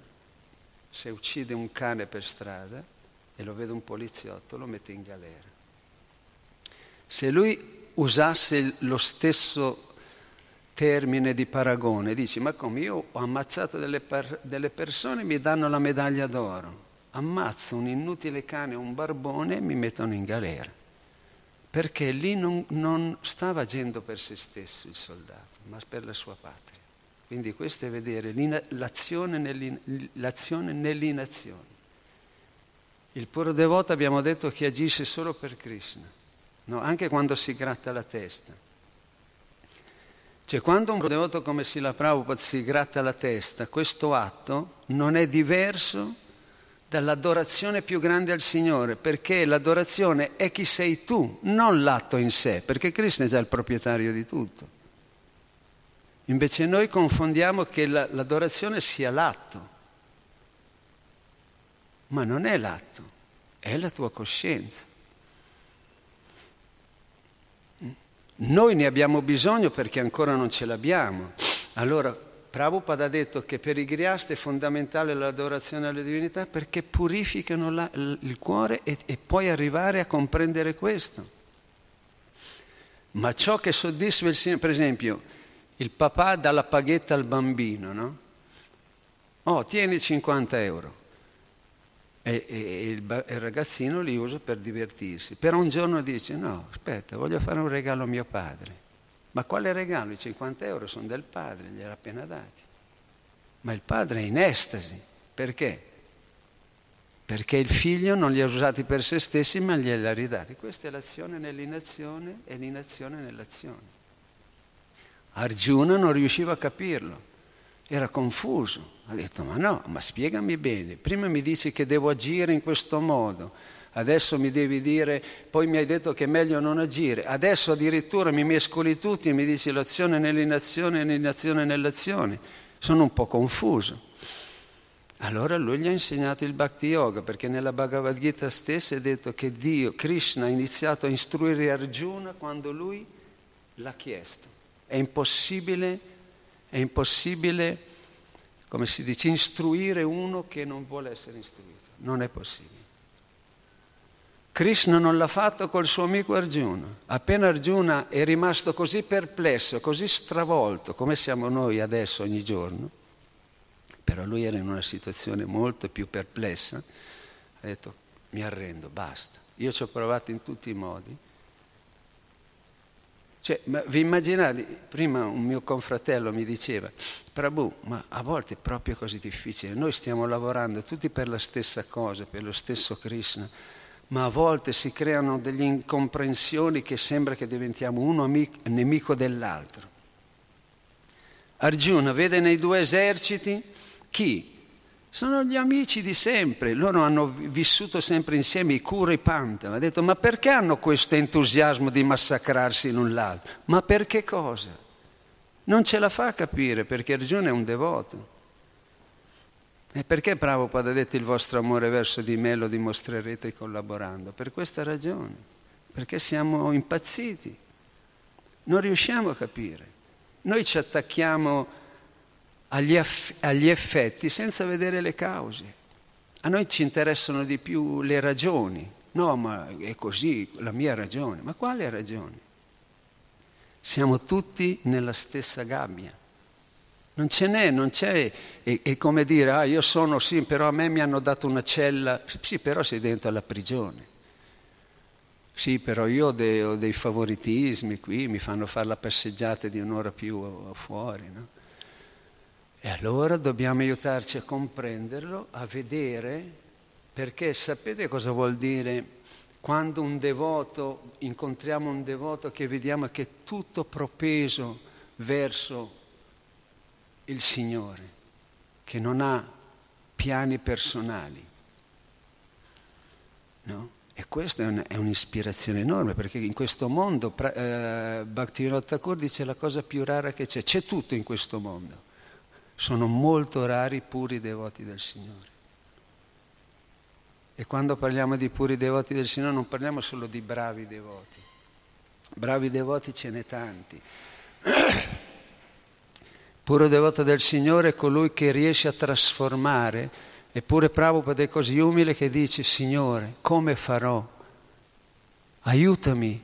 se uccide un cane per strada, e lo vede un poliziotto, lo mette in galera. Se lui usasse lo stesso termine di paragone, dici ma come io ho ammazzato delle, per, delle persone mi danno la medaglia d'oro, ammazzo un inutile cane o un barbone e mi mettono in galera. Perché lì non, non stava agendo per se stesso il soldato, ma per la sua patria. Quindi questo è vedere l'azione, l'azione nell'inazione. Il puro devoto abbiamo detto che agisce solo per Krishna, no? anche quando si gratta la testa. Cioè quando un devoto come Sila Prabhupada si gratta la testa, questo atto non è diverso dall'adorazione più grande al Signore, perché l'adorazione è chi sei tu, non l'atto in sé, perché Cristo è già il proprietario di tutto. Invece noi confondiamo che la, l'adorazione sia l'atto, ma non è l'atto, è la tua coscienza. Noi ne abbiamo bisogno perché ancora non ce l'abbiamo. Allora, Prabhupada ha detto che per i griasti è fondamentale l'adorazione alla divinità perché purificano la, il cuore e, e puoi arrivare a comprendere questo. Ma ciò che soddisfa il Signore, per esempio, il papà dà la paghetta al bambino, no? Oh, tieni 50 euro. E, e il, il, ragazzino li usa per divertirsi. Però un giorno dice, no, aspetta, voglio fare un regalo a mio padre. Ma quale regalo? I 50 euro sono del padre, gliel'ha appena dati. Ma il padre è in estasi. Perché? Perché il figlio non li ha usati per se stessi, ma glieli ha ridati. Questa è l'azione nell'inazione e l'inazione nell'azione. Arjuna non riusciva a capirlo era confuso. Ha detto, ma no, ma spiegami bene. Prima mi dici che devo agire in questo modo, adesso mi devi dire, poi mi hai detto che è meglio non agire, adesso addirittura mi mescoli tutti e mi dici l'azione nell'inazione e l'inazione nell'azione. Sono un po' confuso. Allora lui gli ha insegnato il Bhakti Yoga, perché nella Bhagavad Gita stessa è detto che Dio, Krishna, ha iniziato a istruire Arjuna quando lui l'ha chiesto. È impossibile è impossibile, come si dice, istruire uno che non vuole essere istruito. Non è possibile. Krishna non l'ha fatto col suo amico Arjuna. Appena Arjuna è rimasto così perplesso, così stravolto, come siamo noi adesso ogni giorno, però lui era in una situazione molto più perplessa, ha detto mi arrendo, basta. Io ci ho provato in tutti i modi, cioè, vi immaginate, prima un mio confratello mi diceva, Prabhu, ma a volte è proprio così difficile, noi stiamo lavorando tutti per la stessa cosa, per lo stesso Krishna, ma a volte si creano delle incomprensioni che sembra che diventiamo uno amico, nemico dell'altro. Arjuna vede nei due eserciti chi? Sono gli amici di sempre, loro hanno vissuto sempre insieme, i Kura e i Pantava. Ha detto, ma perché hanno questo entusiasmo di massacrarsi l'un l'altro? Ma per che cosa? Non ce la fa a capire, perché Arjuna è un devoto. E perché Prabhupada ha detto il vostro amore verso di me lo dimostrerete collaborando? Per questa ragione, perché siamo impazziti, non riusciamo a capire. Noi ci attacchiamo agli, aff- agli effetti senza vedere le cause. A noi ci interessano di più le ragioni. No, ma è così, la mia ragione. Ma quale ragione? Siamo tutti nella stessa gabbia. Non ce n'è, non c'è, è, è come dire, ah io sono sì, però a me mi hanno dato una cella, sì, però sei dentro alla prigione. Sì, però io ho dei, ho dei favoritismi qui, mi fanno fare la passeggiata di un'ora più fuori, no? E allora dobbiamo aiutarci a comprenderlo, a vedere, perché sapete cosa vuol dire quando un devoto, incontriamo un devoto che vediamo che è tutto propeso verso il Signore, che non ha piani personali. No? E questa è, un, è, un'ispirazione enorme, perché in questo mondo, eh, Bhaktivinoda Thakur dice la cosa più rara che c'è, c'è tutto in questo mondo sono molto rari i puri devoti del Signore. E quando parliamo di puri devoti del Signore non parliamo solo di bravi devoti. Bravi devoti ce n'è tanti. [clears throat] Puro devoto del Signore è colui che riesce a trasformare, eppure Prabhupada è così umile che dice, Signore, come farò? Aiutami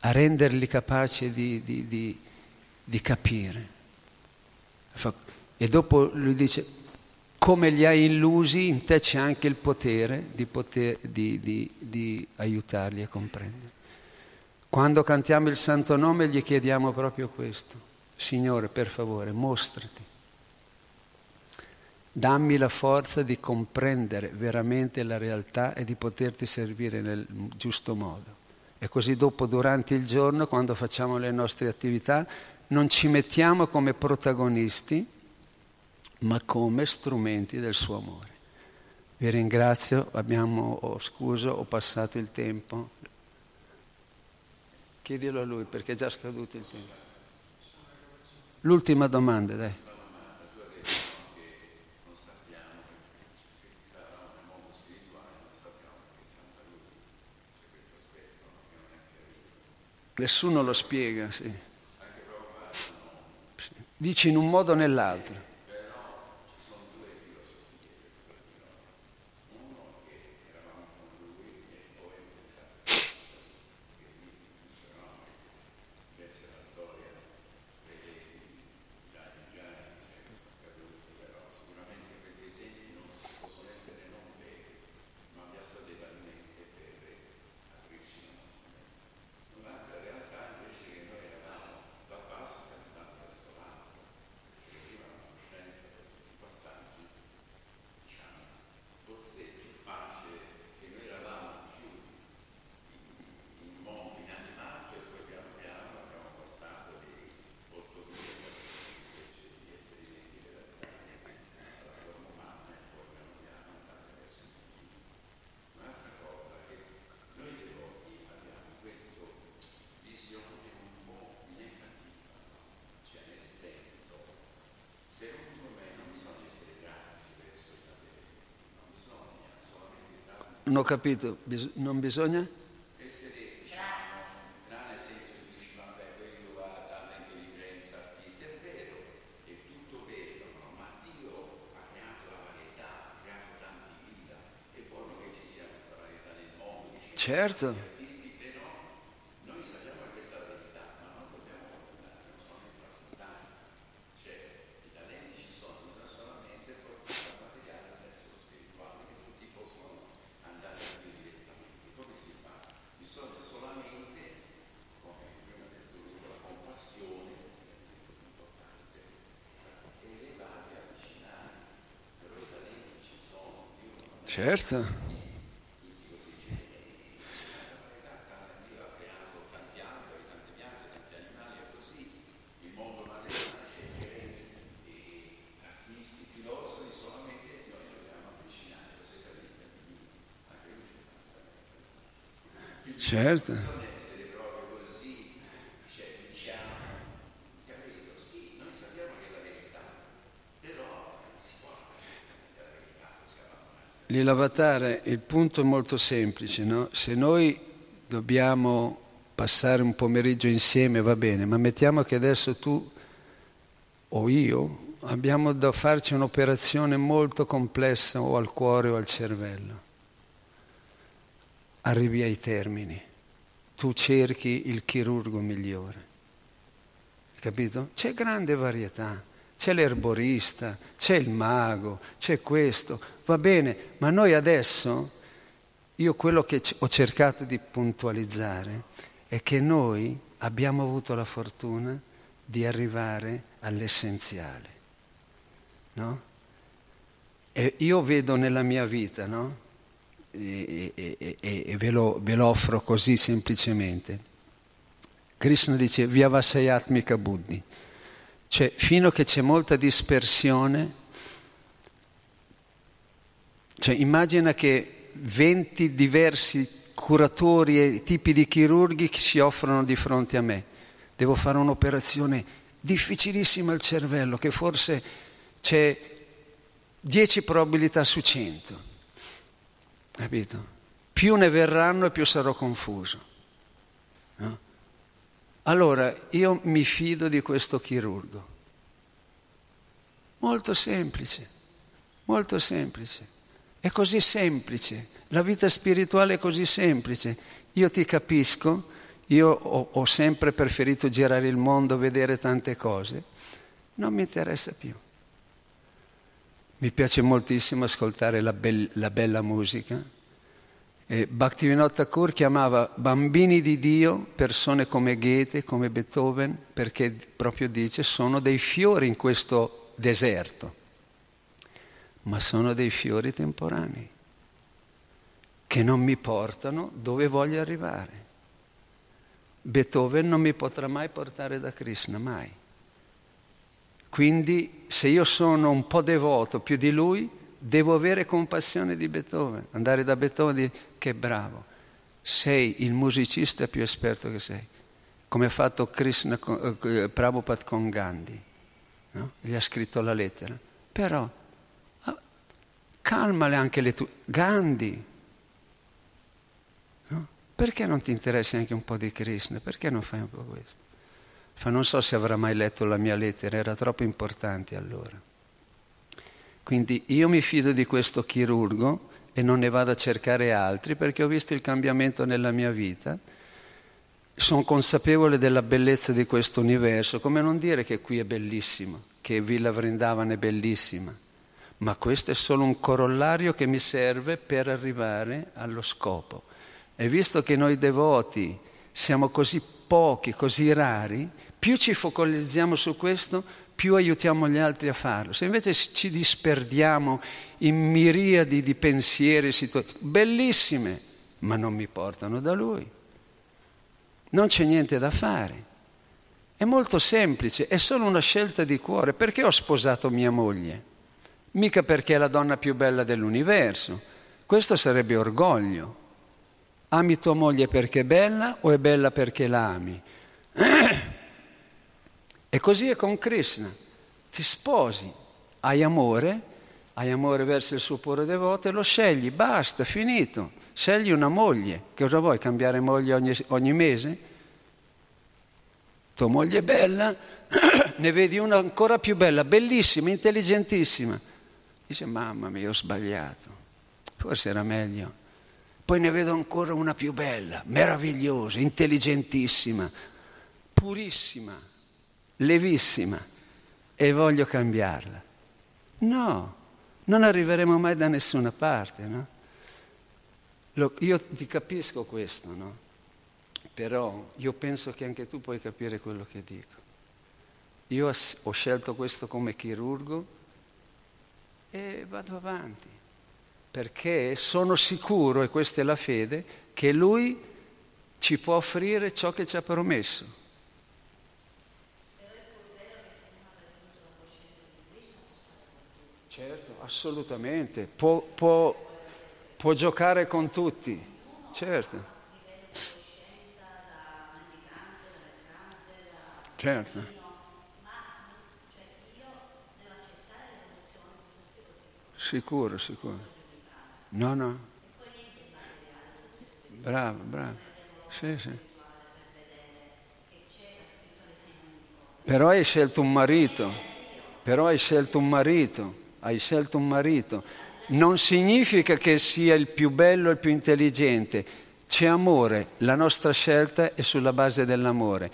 a renderli capaci di, di, di, di capire. E dopo lui dice, come li hai illusi, in te c'è anche il potere di, poter, di, di, di aiutarli a comprendere. Quando cantiamo il santo nome gli chiediamo proprio questo. Signore, per favore, mostrati. Dammi la forza di comprendere veramente la realtà e di poterti servire nel giusto modo. E così dopo, durante il giorno, quando facciamo le nostre attività, non ci mettiamo come protagonisti, ma come strumenti del suo amore. Vi ringrazio, abbiamo, oh, scuso, ho passato il tempo. Chiedilo a lui perché è già scaduto il tempo. L'ultima domanda, dai. Nessuno lo spiega, sì. Dici in un modo o nell'altro. Non ho capito, Bis- non bisogna? essere grande nel senso che dici vabbè quello ha tanta intelligenza artista, è vero, è tutto vero, no? ma Dio ha creato la varietà, ha creato tanti vita, è buono che ci sia questa varietà nel mondo, Certo, artisti però noi sappiamo che questa varietà, ma non dobbiamo non sono infrastrutturali, cioè i talenti ci sono, bisogna solamente portare materiale verso lo spirituale, che tutti possono andare a lui direttamente. Come si fa? Bisogna solamente, come prima del tutto, con la compassione, è molto importante, elevare, avvicinare, però i talenti ci sono, Dio non certo. Dio ha creato tanti alberi, tante piante, tanti animali e così il mondo materiale c'è generi e artisti, filosofi, solamente noi dobbiamo avvicinare queste capite. Anche lui c'è tanta Certo, bisogna essere proprio così, cioè diciamo, capito? Sì, noi sappiamo che è la verità, però si può la verità, si abbandonarsi. L'ilavatare, il punto è molto semplice, no? Se noi dobbiamo passare un pomeriggio insieme va bene, ma mettiamo che adesso tu o io abbiamo da farci un'operazione molto complessa o al cuore o al cervello. Arrivi ai termini, tu cerchi il chirurgo migliore, capito? C'è grande varietà, c'è l'erborista, c'è il mago, c'è questo, va bene, ma noi adesso, io quello che ho cercato di puntualizzare è che noi abbiamo avuto la fortuna di arrivare all'essenziale, no? E io vedo nella mia vita, no? E, e- e- ve, lo, ve lo offro così semplicemente. Krishna dice Vyavasayatmika Buddhi, cioè fino a che c'è molta dispersione, cioè immagina che 20 diversi curatori e tipi di chirurghi si offrono di fronte a me. Devo fare un'operazione difficilissima al cervello, che forse c'è 10 probabilità su 100. Capito? Più ne verranno e più sarò confuso. no? Allora io mi fido di questo chirurgo. Molto semplice, molto semplice. È così semplice. La vita spirituale è così semplice. Io ti capisco, io ho, ho sempre preferito girare il mondo, vedere tante cose. Non mi interessa più. Mi piace moltissimo ascoltare la, bel- la bella musica. Bhaktivinoda Thakur chiamava bambini di Dio persone come Goethe, come Beethoven, perché proprio dice sono dei fiori in questo deserto, ma sono dei fiori temporanei che non mi portano dove voglio arrivare. Beethoven non mi potrà mai portare da Krishna, mai. Quindi se io sono un po' devoto più di lui, Devo avere compassione di Beethoven, andare da Beethoven e dire che bravo, sei il musicista più esperto che sei, come ha fatto Krishna, eh, Prabhupada con Gandhi, no? gli ha scritto la lettera. Però ah, calmale anche le tue... Gandhi, no? perché non ti interessi anche un po' di Krishna? Perché non fai un po' questo? Non so se avrà mai letto la mia lettera, era troppo importante allora. Quindi io mi fido di questo chirurgo e non ne vado a cercare altri perché ho visto il cambiamento nella mia vita. Sono consapevole della bellezza di questo universo, come non dire che qui è bellissimo, che Villa Vrindavan è bellissima, ma questo è solo un corollario che mi serve per arrivare allo scopo. E visto che noi devoti siamo così pochi, così rari, più ci focalizziamo su questo, più aiutiamo gli altri a farlo. Se invece ci disperdiamo in miriadi di pensieri, situazioni bellissime, ma non mi portano da lui, non c'è niente da fare. È molto semplice, è solo una scelta di cuore. Perché ho sposato mia moglie? Mica perché è la donna più bella dell'universo. Questo sarebbe orgoglio. Ami tua moglie perché è bella o è bella perché la ami? [clears throat] E così è con Krishna. Ti sposi, hai amore, hai amore verso il suo puro devoto e lo scegli, basta, finito. Scegli una moglie. Cosa vuoi? Cambiare moglie ogni, ogni mese? Tua moglie è bella, [clears throat] ne vedi una ancora più bella, bellissima, intelligentissima. Dice, mamma mia, ho sbagliato. Forse era meglio. Poi ne vedo ancora una più bella, meravigliosa, intelligentissima, purissima levissima e voglio cambiarla. No, non arriveremo mai da nessuna parte, no? Lo, io ti capisco questo, no? Però io penso che anche tu puoi capire quello che dico. Io ho scelto questo come chirurgo e vado avanti, perché sono sicuro, e questa è la fede, che lui ci può offrire ciò che ci ha promesso. Certo, assolutamente. Può, può, può giocare con tutti. Certo. Certo. Sicuro, sicuro. No, no. Bravo, bravo. Sì, sì. Però hai scelto un marito, però hai scelto un marito hai scelto un marito, non significa che sia il più bello e il più intelligente, c'è amore, la nostra scelta è sulla base dell'amore.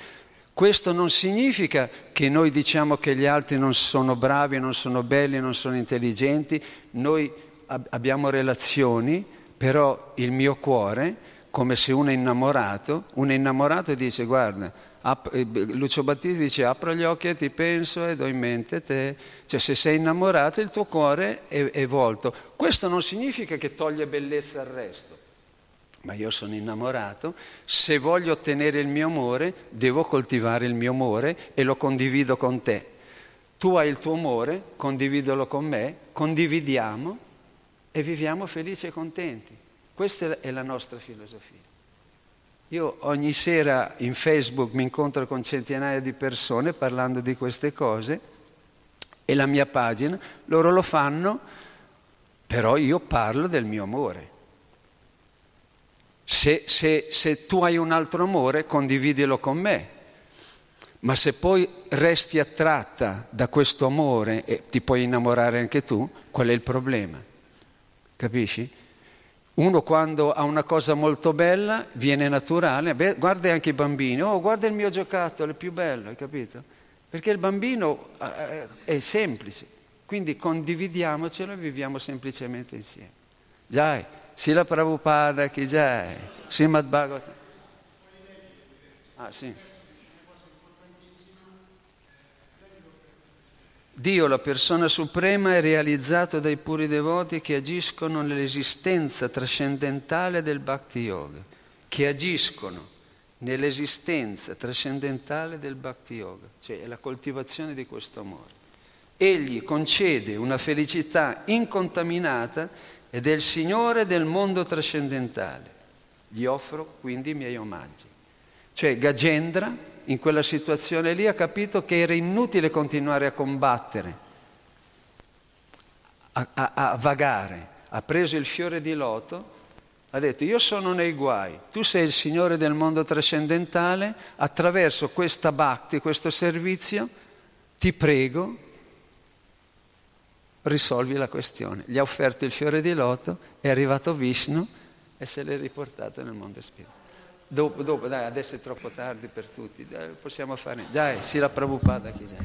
Questo non significa che noi diciamo che gli altri non sono bravi, non sono belli, non sono intelligenti, noi ab- abbiamo relazioni, però il mio cuore, come se uno è innamorato, un innamorato dice guarda, Lucio Battisti dice apro gli occhi e ti penso e do in mente te, cioè se sei innamorato il tuo cuore è, è volto. Questo non significa che toglie bellezza al resto, ma io sono innamorato, se voglio ottenere il mio amore devo coltivare il mio amore e lo condivido con te. Tu hai il tuo amore, condividilo con me, condividiamo e viviamo felici e contenti. Questa è la nostra filosofia. Io ogni sera in Facebook mi incontro con centinaia di persone parlando di queste cose e la mia pagina, loro lo fanno, però io parlo del mio amore. Se, se, se tu hai un altro amore, condividilo con me. Ma se poi resti attratta da questo amore e ti puoi innamorare anche tu, qual è il problema? Capisci? Uno quando ha una cosa molto bella viene naturale, Beh, guarda anche i bambini, oh guarda il mio giocattolo, è più bello, hai capito? Perché il bambino eh, è semplice, quindi condividiamocelo e viviamo semplicemente insieme. Jai, Sila Prabhupada, chi Jai, Srimad Bhagavatam. Ah sì. Dio, la persona suprema, è realizzato dai puri devoti che agiscono nell'esistenza trascendentale del Bhakti Yoga, che agiscono nell'esistenza trascendentale del Bhakti Yoga, cioè è la coltivazione di questo amore. Egli concede una felicità incontaminata ed è il Signore del mondo trascendentale. Gli offro quindi i miei omaggi. Cioè Gagendra in quella situazione lì ha capito che era inutile continuare a combattere, a, a, a vagare. Ha preso il fiore di loto, ha detto io sono nei guai, tu sei il Signore del mondo trascendentale, attraverso questa bhakti, questo servizio, ti prego, risolvi la questione. Gli ha offerto il fiore di loto, è arrivato Vishnu e se l'è riportato nel mondo spirituale. Dopo, dopo, dai, adesso è troppo tardi per tutti, dai, possiamo fare. Dai, si la Prabhupada chi sei.